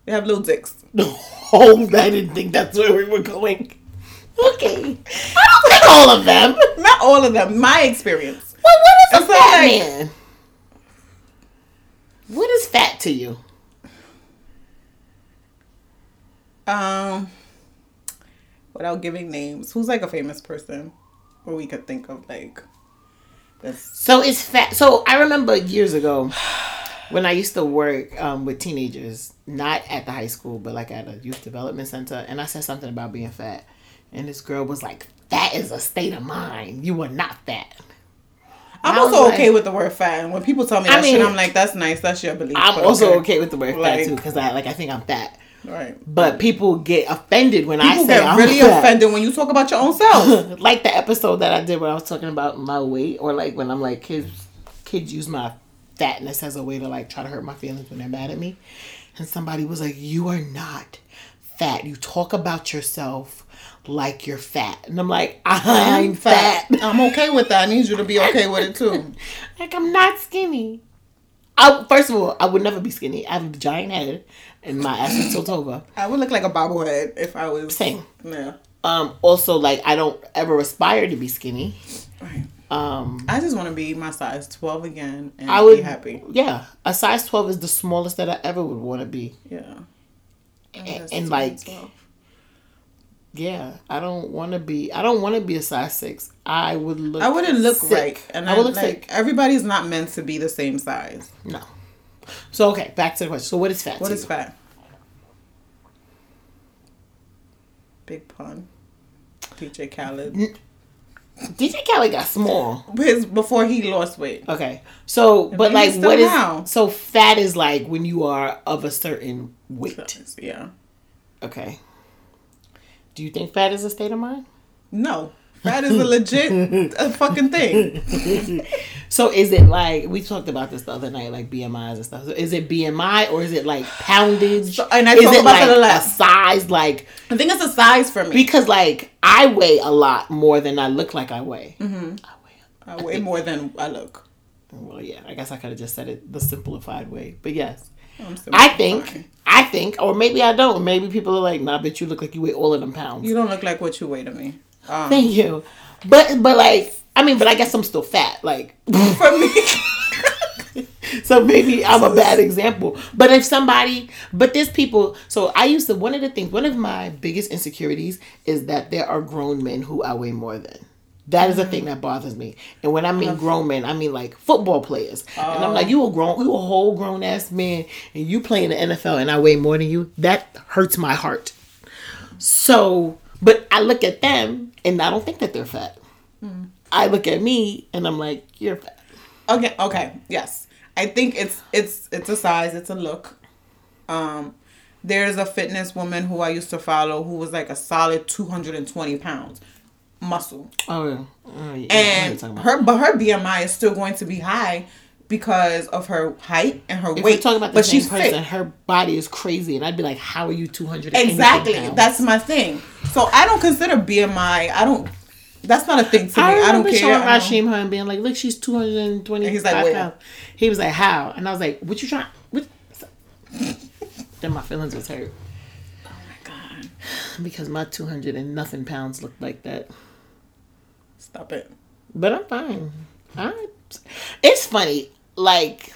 They have little dicks. Oh, I didn't think that's where we were going. Okay. I don't think all of them. Not all of them. My experience. Well, what is a fat like- man? What is fat to you? Um, without giving names, who's like a famous person, or we could think of like this. So it's fat. So I remember years ago when I used to work um, with teenagers, not at the high school, but like at a youth development center, and I said something about being fat, and this girl was like, "Fat is a state of mind. You are not fat." I'm also like- okay with the word fat, and when people tell me I that shit, I'm like, that's nice. That's your belief. I'm also okay with the word fat Like- too, because I like I think I'm fat. Right. But people get offended when I say get I'm really fat. offended when you talk about your own self. like the episode that I did where I was talking about my weight, or like when I'm like kids, kids use my fatness as a way to like try to hurt my feelings when they're mad at me, and somebody was like, "You are not fat. You talk about yourself like you're fat," and I'm like, "I'm, fat. I'm okay with that. I need you to be okay with it too. like I'm not skinny." I, first of all, I would never be skinny. I have a giant head, and my ass is tilt over. I would look like a bobblehead if I was. Same. Yeah. Um, also, like I don't ever aspire to be skinny. Right. Um, I just want to be my size 12 again and I would be happy. Yeah, a size twelve is the smallest that I ever would want to be, Yeah. and, and like tough. Yeah, I don't want to be. I don't want to be a size six. I would look. I wouldn't look sick. right, and I I would look like sick. everybody's not meant to be the same size. No. So okay, back to the question. So what is fat? What is you? fat? Big pun. DJ Khaled. DJ Khaled got small. His before he lost weight. Okay, so but maybe like what is now. so fat is like when you are of a certain weight. Yeah. Okay. Do you think fat is a state of mind? No. Fat is a legit a fucking thing. So is it like we talked about this the other night, like BMIs and stuff? So is it BMI or is it like poundage? So- and I is talk it about like a a size? Like I think it's a size for me. because like I weigh a lot more than I look like I weigh. Mm-hmm. I weigh. I weigh more than I look. Well, yeah, I guess I could have just said it the simplified way, but yes. I fine. think, I think, or maybe I don't. Maybe people are like, "Nah, bitch, you look like you weigh all of them pounds." you don't look like what you weigh to me. Um, Thank you, but but like, I mean, but I guess I'm still fat. Like, for me. so maybe I'm a bad example. But if somebody, but there's people. So I used to. One of the things, one of my biggest insecurities is that there are grown men who I weigh more than. That is a thing that bothers me. And when I mean grown men, I mean like football players. And I'm like, you a grown, you a whole grown ass man, and you play in the NFL, and I weigh more than you. That hurts my heart. So, but I look at them, and I don't think that they're fat. I look at me, and I'm like, you're fat. Okay, okay, yes. I think it's it's it's a size, it's a look. Um there's a fitness woman who I used to follow who was like a solid 220 pounds muscle. Oh yeah. Oh, yeah. I know what you're And her but her BMI is still going to be high because of her height and her If weight. we're talking about the but same she's person, fit. her body is crazy, and I'd be like, "How are you two hundred? Exactly. That's my thing. So I don't consider BMI. I don't. That's not a thing to me. I don't care. showing Rashim her and being like, "Look, she's two hundred and twenty he's like, pounds." He was like, "How?" And I was like, "What you trying?" What? then my feelings was hurt! because my two hundred and nothing pounds looked like that. Stop it. But I'm fine. I, it's funny. Like,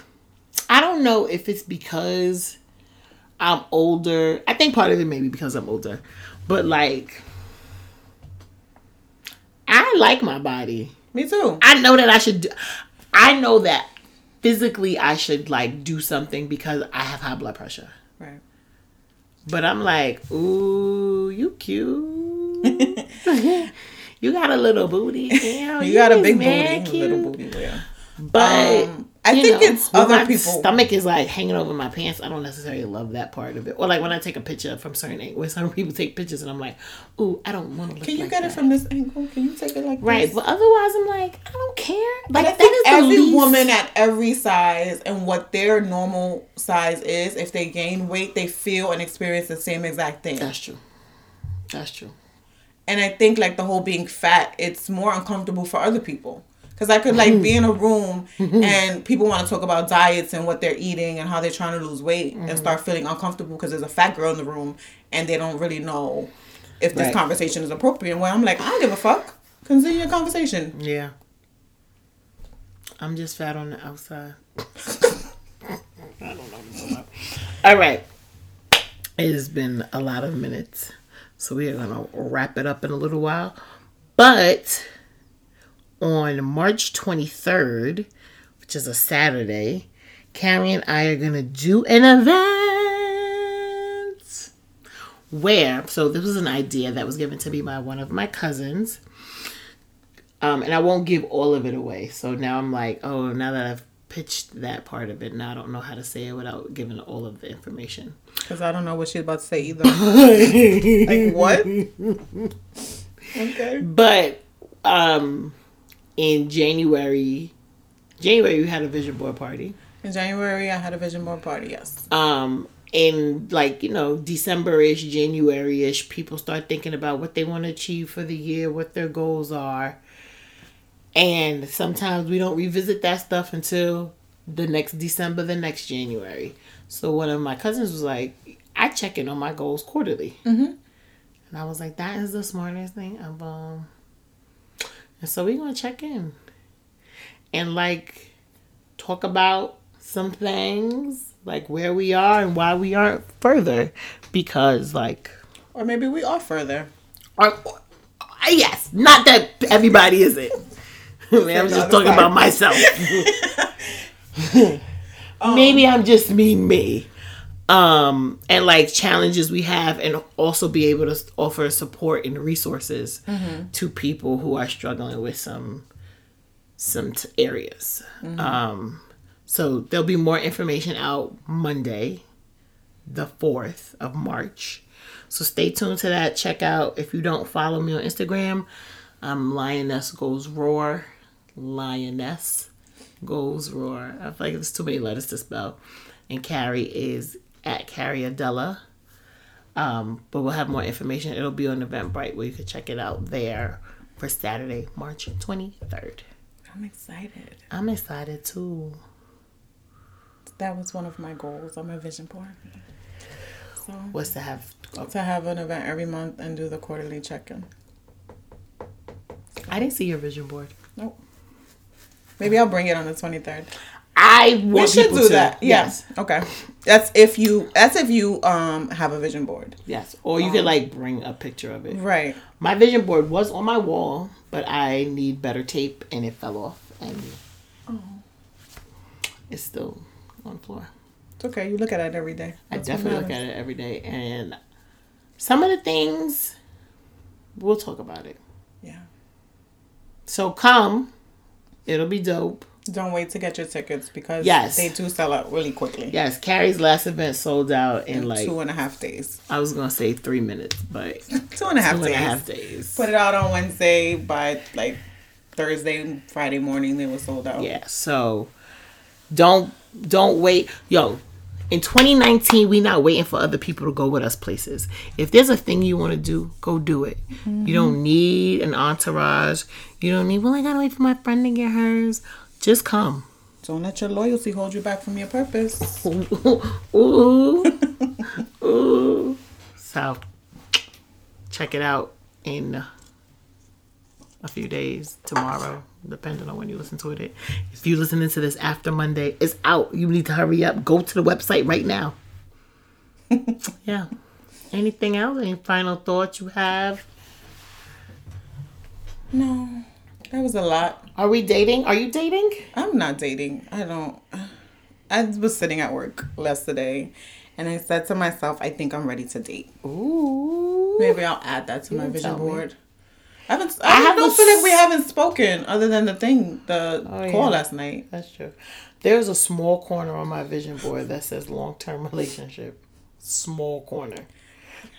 I don't know if it's because I'm older. I think part of it may be because I'm older. But like, I like my body. Me too. I know that I should. Do, I know that physically I should like do something because I have high blood pressure. Right. But I'm like, ooh, you cute. you got a little booty. Damn, You got a big booty, a little booty. Yeah. But Um, I you think know, it's other my people. Stomach is like hanging over my pants. I don't necessarily love that part of it. Or like when I take a picture from certain angles, some people take pictures and I'm like, ooh, I don't want to look. Can you like get that. it from this angle? Can you take it like right? this? But otherwise, I'm like, I don't care. Like But I that think is every least- woman at every size and what their normal size is, if they gain weight, they feel and experience the same exact thing. That's true. That's true. And I think like the whole being fat, it's more uncomfortable for other people. Cause I could like be in a room and people want to talk about diets and what they're eating and how they're trying to lose weight and mm-hmm. start feeling uncomfortable because there's a fat girl in the room and they don't really know if this Right. conversation is appropriate. Where I'm like, I don't give a fuck. Continue your conversation. Yeah. I'm just fat on the outside. I don't know. what I'm talking about. All right. It has been a lot of minutes. So we are going to wrap it up in a little while. But on March 23rd, which is a Saturday, Carey and I are going to do an event where, so this was an idea that was given to me by one of my cousins. Um, and I won't give all of it away. So now I'm like, oh, now that I've pitched that part of it, now I don't know how to say it without giving all of the information. Because I don't know what she's about to say either. like, what? okay. But um, in January, January we had a vision board party. In January, I had a vision board party, yes. Um, in like you know December-ish, January-ish, people start thinking about what they want to achieve for the year, what their goals are, and sometimes we don't revisit that stuff until the next December, the next January. So one of my cousins was like, "I check in on my goals quarterly," mm-hmm. and I was like, "That is the smartest thing of um." And so we're gonna check in, and like talk about some things, like where we are and why we aren't further. Because, like, Or maybe we are further. or, or- yes, not that everybody is it. I mean, I'm just talking about myself. Maybe I'm just me, me. Um, and like challenges we have, and also be able to offer support and resources to people who are struggling with some some t- areas. Um, so there'll be more information out Monday, the fourth of March. So stay tuned to that. Check out if you don't follow me on Instagram, I'm Lioness Goes Roar. Lioness Goes Roar. I feel like there's too many letters to spell. And Carey is at Carey Adela. Um, but we'll have more information. It'll be on Eventbrite where you can check it out there for Saturday, March 23rd. I'm excited. I'm excited too. That was one of my goals on my vision board. So What's to have? to have an event every month and do the quarterly check-in. I didn't see your vision board. Nope. Maybe I'll bring it on the 23rd. I want We should do to. that. Yes. Yes. Okay. That's if you. That's if you um have a vision board. Yes. Or you could like bring a picture of it. Right. My vision board was on my wall, but I need better tape and it fell off and it's still on the floor. It's okay. You look at it every day. I That's what definitely look at it every day and some of the things we'll talk about it. Yeah. So come. It'll be dope. Don't wait to get your tickets because Yes. they do sell out really quickly. Yes, Carey's last event sold out in like two and a half days. I was gonna say three minutes, but two Two and a half and a days. half days. Put it out on Wednesday by like Thursday, Friday morning. They were sold out. Yeah, so don't don't wait. Yo, in 2019, we not waiting for other people to go with us places. If there's a thing you want to do, go do it. You don't mm-hmm. need an entourage. You don't need. Well, I gotta wait for my friend to get hers. Just come. Don't let your loyalty hold you back from your purpose. ooh, ooh. So check it out in a few days tomorrow, depending on when you listen to it. If you listening to this after Monday, it's out. You need to hurry up. Go to the website right now. yeah. Anything else? Any final thoughts you have? No, that was a lot. Are we dating? Are you dating? I'm not dating. I don't. I was sitting at work yesterday, and I said to myself, I think I'm ready to date. Ooh. Maybe I'll add that to my vision me. board. I haven't. I I, have don't feel like we haven't spoken other than the thing, the Oh, call yeah. last night. That's true. There's a small corner on my vision board that says long term relationship. Small corner.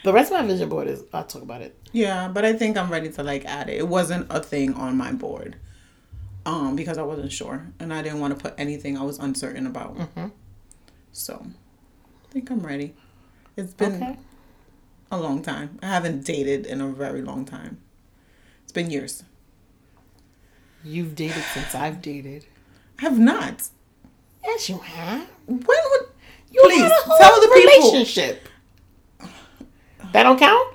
The rest of my vision board is I'll talk about it. Yeah, but I think I'm ready to like add it. It wasn't a thing on my board, um, because I wasn't sure and I didn't want to put anything I was uncertain about. Mm-hmm. So, I think I'm ready. It's been Okay. a long time. I haven't dated in a very long time. It's been years. You've dated since I've dated. I have not. Yes, you have. When would You Please, had a whole tell the people. relationship. That don't count.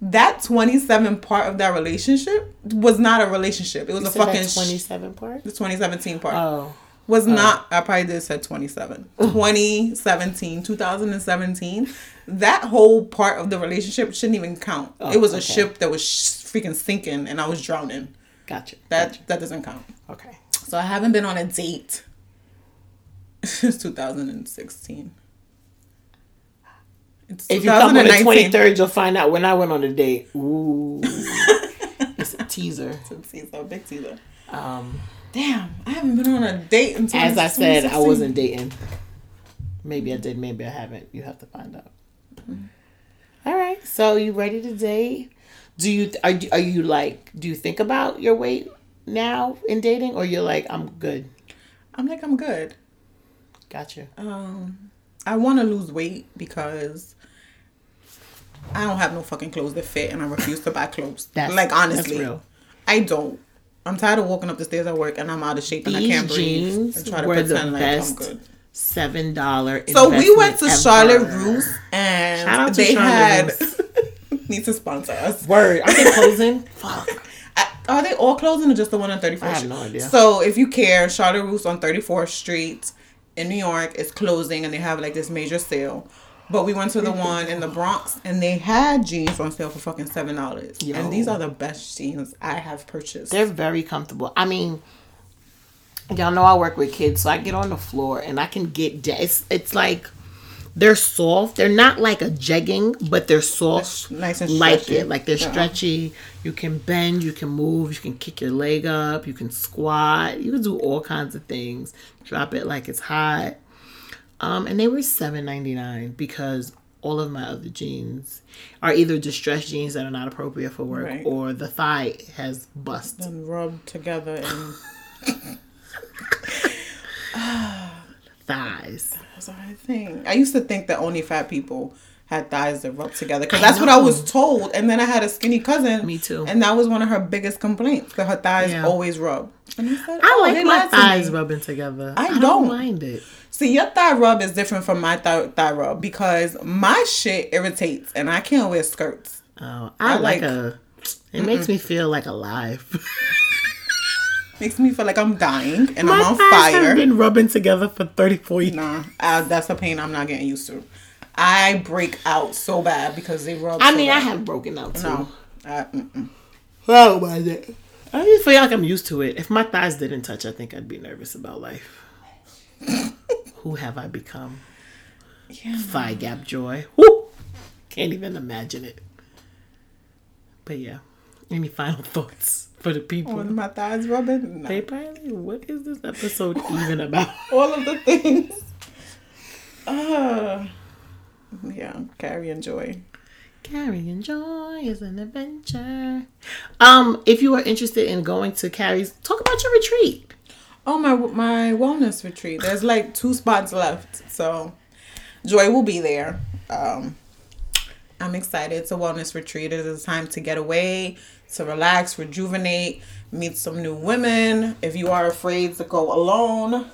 that 27 part of that relationship was not a relationship. It was You a fucking sh- 27 part. the 2017 part. Oh, was oh. not I probably did said 27. 2017, 2017. That whole part of the relationship shouldn't even count. Oh, it was a Oh, okay. ship that was sh- freaking sinking and I was drowning. gotcha. That that doesn't count. Okay. So I haven't been on a date since 2016. It's If you come on the 23rd, you'll find out when I went on a date. Ooh, it's a teaser. It's a teaser, big teaser. Um, Damn, I haven't been on a date until as I said, I wasn't dating. Maybe I did, maybe I haven't. You have to find out. All right. So you ready to date? Do you are you- are you like? Do you think about your weight now in dating, or you're like, I'm good? I'm like I'm good. Gotcha. Um, I want to lose weight because I don't have no fucking clothes that fit, and I refuse to buy clothes. That's- like that's honestly, real. I don't. I'm tired of walking up the stairs at work and I'm out of shape and I can't breathe. and try to were the pretend like I'm best good. seven dollar. So we went to Charlotte Russe and Shout out to they Charlotte had need to sponsor us. Word. Are they closing? Fuck. I- Are they all closing or just the one on 34th? I have no idea. So if you care, Charlotte Russe on 34th Street in New York is closing and they have like this major sale. But we went to the mm-hmm. one in the Bronx and they had jeans on sale for fucking seven dollars. And these are the best jeans I have purchased. They're very comfortable. I mean, y'all know I work with kids, so I get on the floor and I can get. de- It's it's like they're soft. They're not like a jegging, but they're soft, Nice and like stretchy. it. Like they're Yeah. stretchy. You can bend. You can move. You can kick your leg up. You can squat. You can do all kinds of things. Drop it like it's hot. Um, and they were seven ninety nine because all of my other jeans are either distressed jeans that are not appropriate for work Right. or the thigh has bust. and rubbed together and thighs. that's what I think. I used to think that only fat people had thighs that rub together because I that's what I was told. And then I had a skinny cousin. Me too. And that was one of her biggest complaints that her thighs Yeah. always rub. And I said, I "Oh, like they my lied to thighs rubbing together. I don't, don't. mind it. See, your thigh rub is different from my thigh, thigh rub because my shit irritates and I can't wear skirts. Oh, I, I like, like- a. It makes me feel like alive. Makes me feel like I'm dying and my I'm on thighs fire. have been rubbing together for thirty four years. Nah, uh, that's a pain I'm not getting used to. I break out so bad because they rub. I so mean, I have broken out too. no. Mm-mm. I don't it. I just feel like I'm used to it. If my thighs didn't touch, I think I'd be nervous about life. Who have I become? Yeah. Thigh gap joy. Woo! Can't even imagine it. But yeah. Any final thoughts for the people? When my thighs rubbing, no. They probably, what is this episode even about? all of the things. Uh, yeah, Carey and Joi. Carey and Joi is an adventure. Um, if you are interested in going to Carey's, talk about your retreat. Oh my my wellness retreat. There's like two spots left, so Joi will be there. Um, I'm excited. It's a wellness retreat. It is a time to get away, to relax, rejuvenate, meet some new women. If you are afraid to go alone,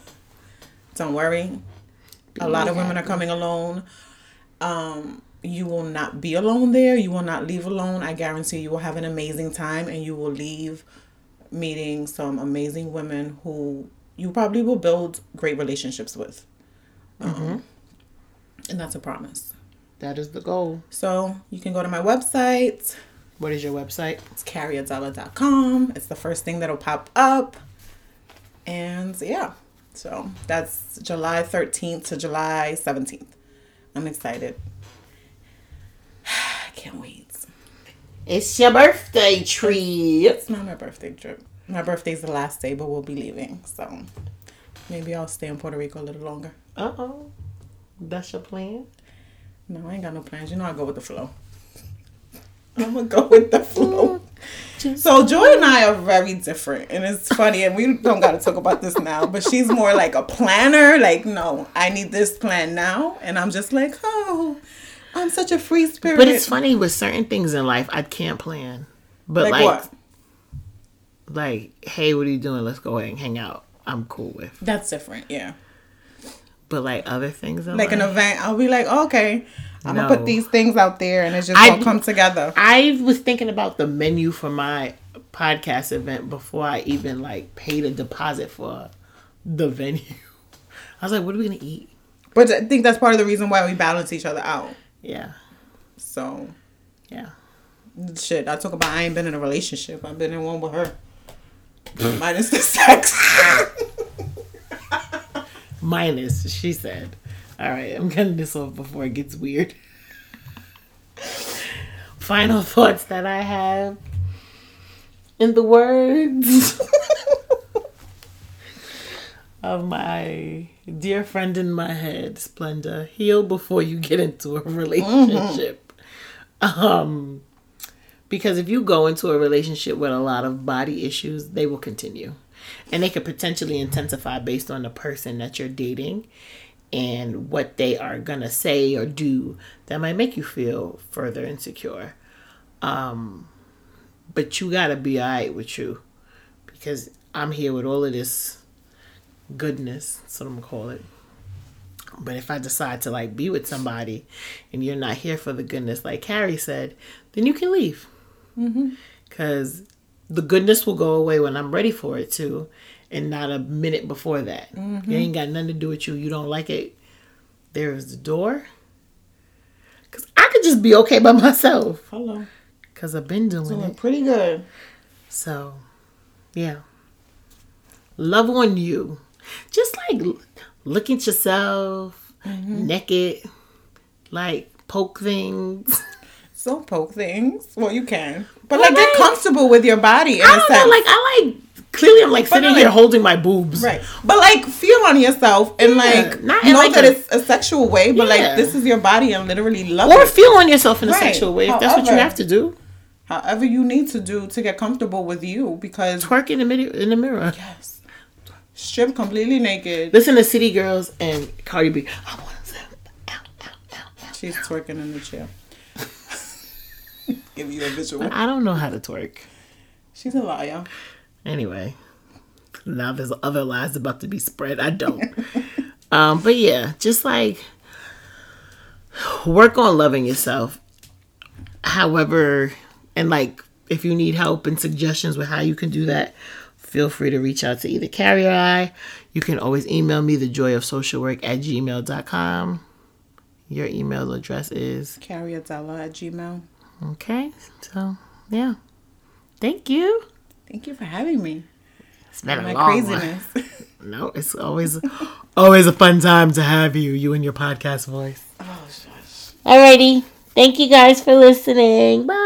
don't worry. A lot of women are coming alone. Um, you will not be alone there. You will not leave alone. I guarantee you will have an amazing time and you will leave meeting some amazing women who you probably will build great relationships with. Um, and that's a promise. That is the goal. So you can go to my website. What is your website? It's careyadela.com. It's the first thing that'll pop up. And yeah, so that's July 13th to July 17th. I'm excited. I can't wait. It's your birthday treat. It's not my birthday trip. My birthday's the last day, but we'll be leaving. So maybe I'll stay in Puerto Rico a little longer. Uh oh. That's your plan? No, I ain't got no plans. You know I go with the flow. I'm gonna go with the flow. So Joi and I are very different, and it's funny, and we don't got to talk about this now. But she's more like a planner. Like, no, I need this plan now, and I'm just like, oh, I'm such a free spirit. But it's funny with certain things in life, I can't plan. But like, like, what? like, hey, what are you doing? Let's go ahead and hang out. I'm cool with. That's different, yeah. But like other things in Like an event, I'll be like, okay, I'm No. gonna put these things out there, and it's just I- gonna come together. I was thinking about the menu for my podcast event before I even like paid a deposit for the venue. I was like, what are we gonna eat? But I think that's part of the reason why we balance each other out. Yeah, So yeah. shit, I talk about I ain't been in a relationship. I've been in one with her. Minus the sex. Minus, she said. All right, I'm cutting this off before it gets weird. Final thoughts that I have. In the words of my dear friend in my head, Splenda, heal before you get into a relationship. Um, because if you go into a relationship with a lot of body issues, they will continue. And they could potentially intensify based on the person that you're dating and what they are to say or do that might make you feel further insecure. Um, but you got to be all right with you because I'm here with all of this goodness. That's what I'm to call it. But if I decide to like be with somebody and you're not here for the goodness, like Carey said, then you can leave. Because the goodness will go away when I'm ready for it to. And not a minute before that. Mm-hmm. It ain't got nothing to do with you. You don't like it. There's the door. Cause I could just be okay by myself. Hello. Cause I've been doing Doing it. pretty good. So, yeah. Love on you. Just like look at yourself Mm-hmm. naked, like poke things. So poke things. Well, you can, but like Well, get comfortable with your body I don't know. Like I like clearly I'm like sitting not here holding my boobs. Right. But like feel on yourself and Yeah, like not know like that a- it's a sexual way, but Yeah. like this is your body and literally love Or it. feel on yourself in a Right. sexual way if that's what you have to do. However you need to do to get comfortable with you because Twerk in the mirror. In the mirror. yes. Strip completely naked. Listen to City Girls and Cardi B. I want to. She's twerking in the chair. Give you a visual. I don't know how to twerk. She's a liar. Anyway, now there's other lies about to be spread. I don't. um, but yeah, just like work on loving yourself. However, and like if you need help and suggestions with how you can do that, feel free to reach out to either Carey or I. You can always email me the joy of social work at gmail.com. Your email address is Careyadela at Gmail. okay. So yeah. Thank you. Thank you for having me. It's been a My long one. No, it's always always a fun time to have you, you and your podcast voice. oh, shush. Alrighty. Thank you guys for listening. Bye.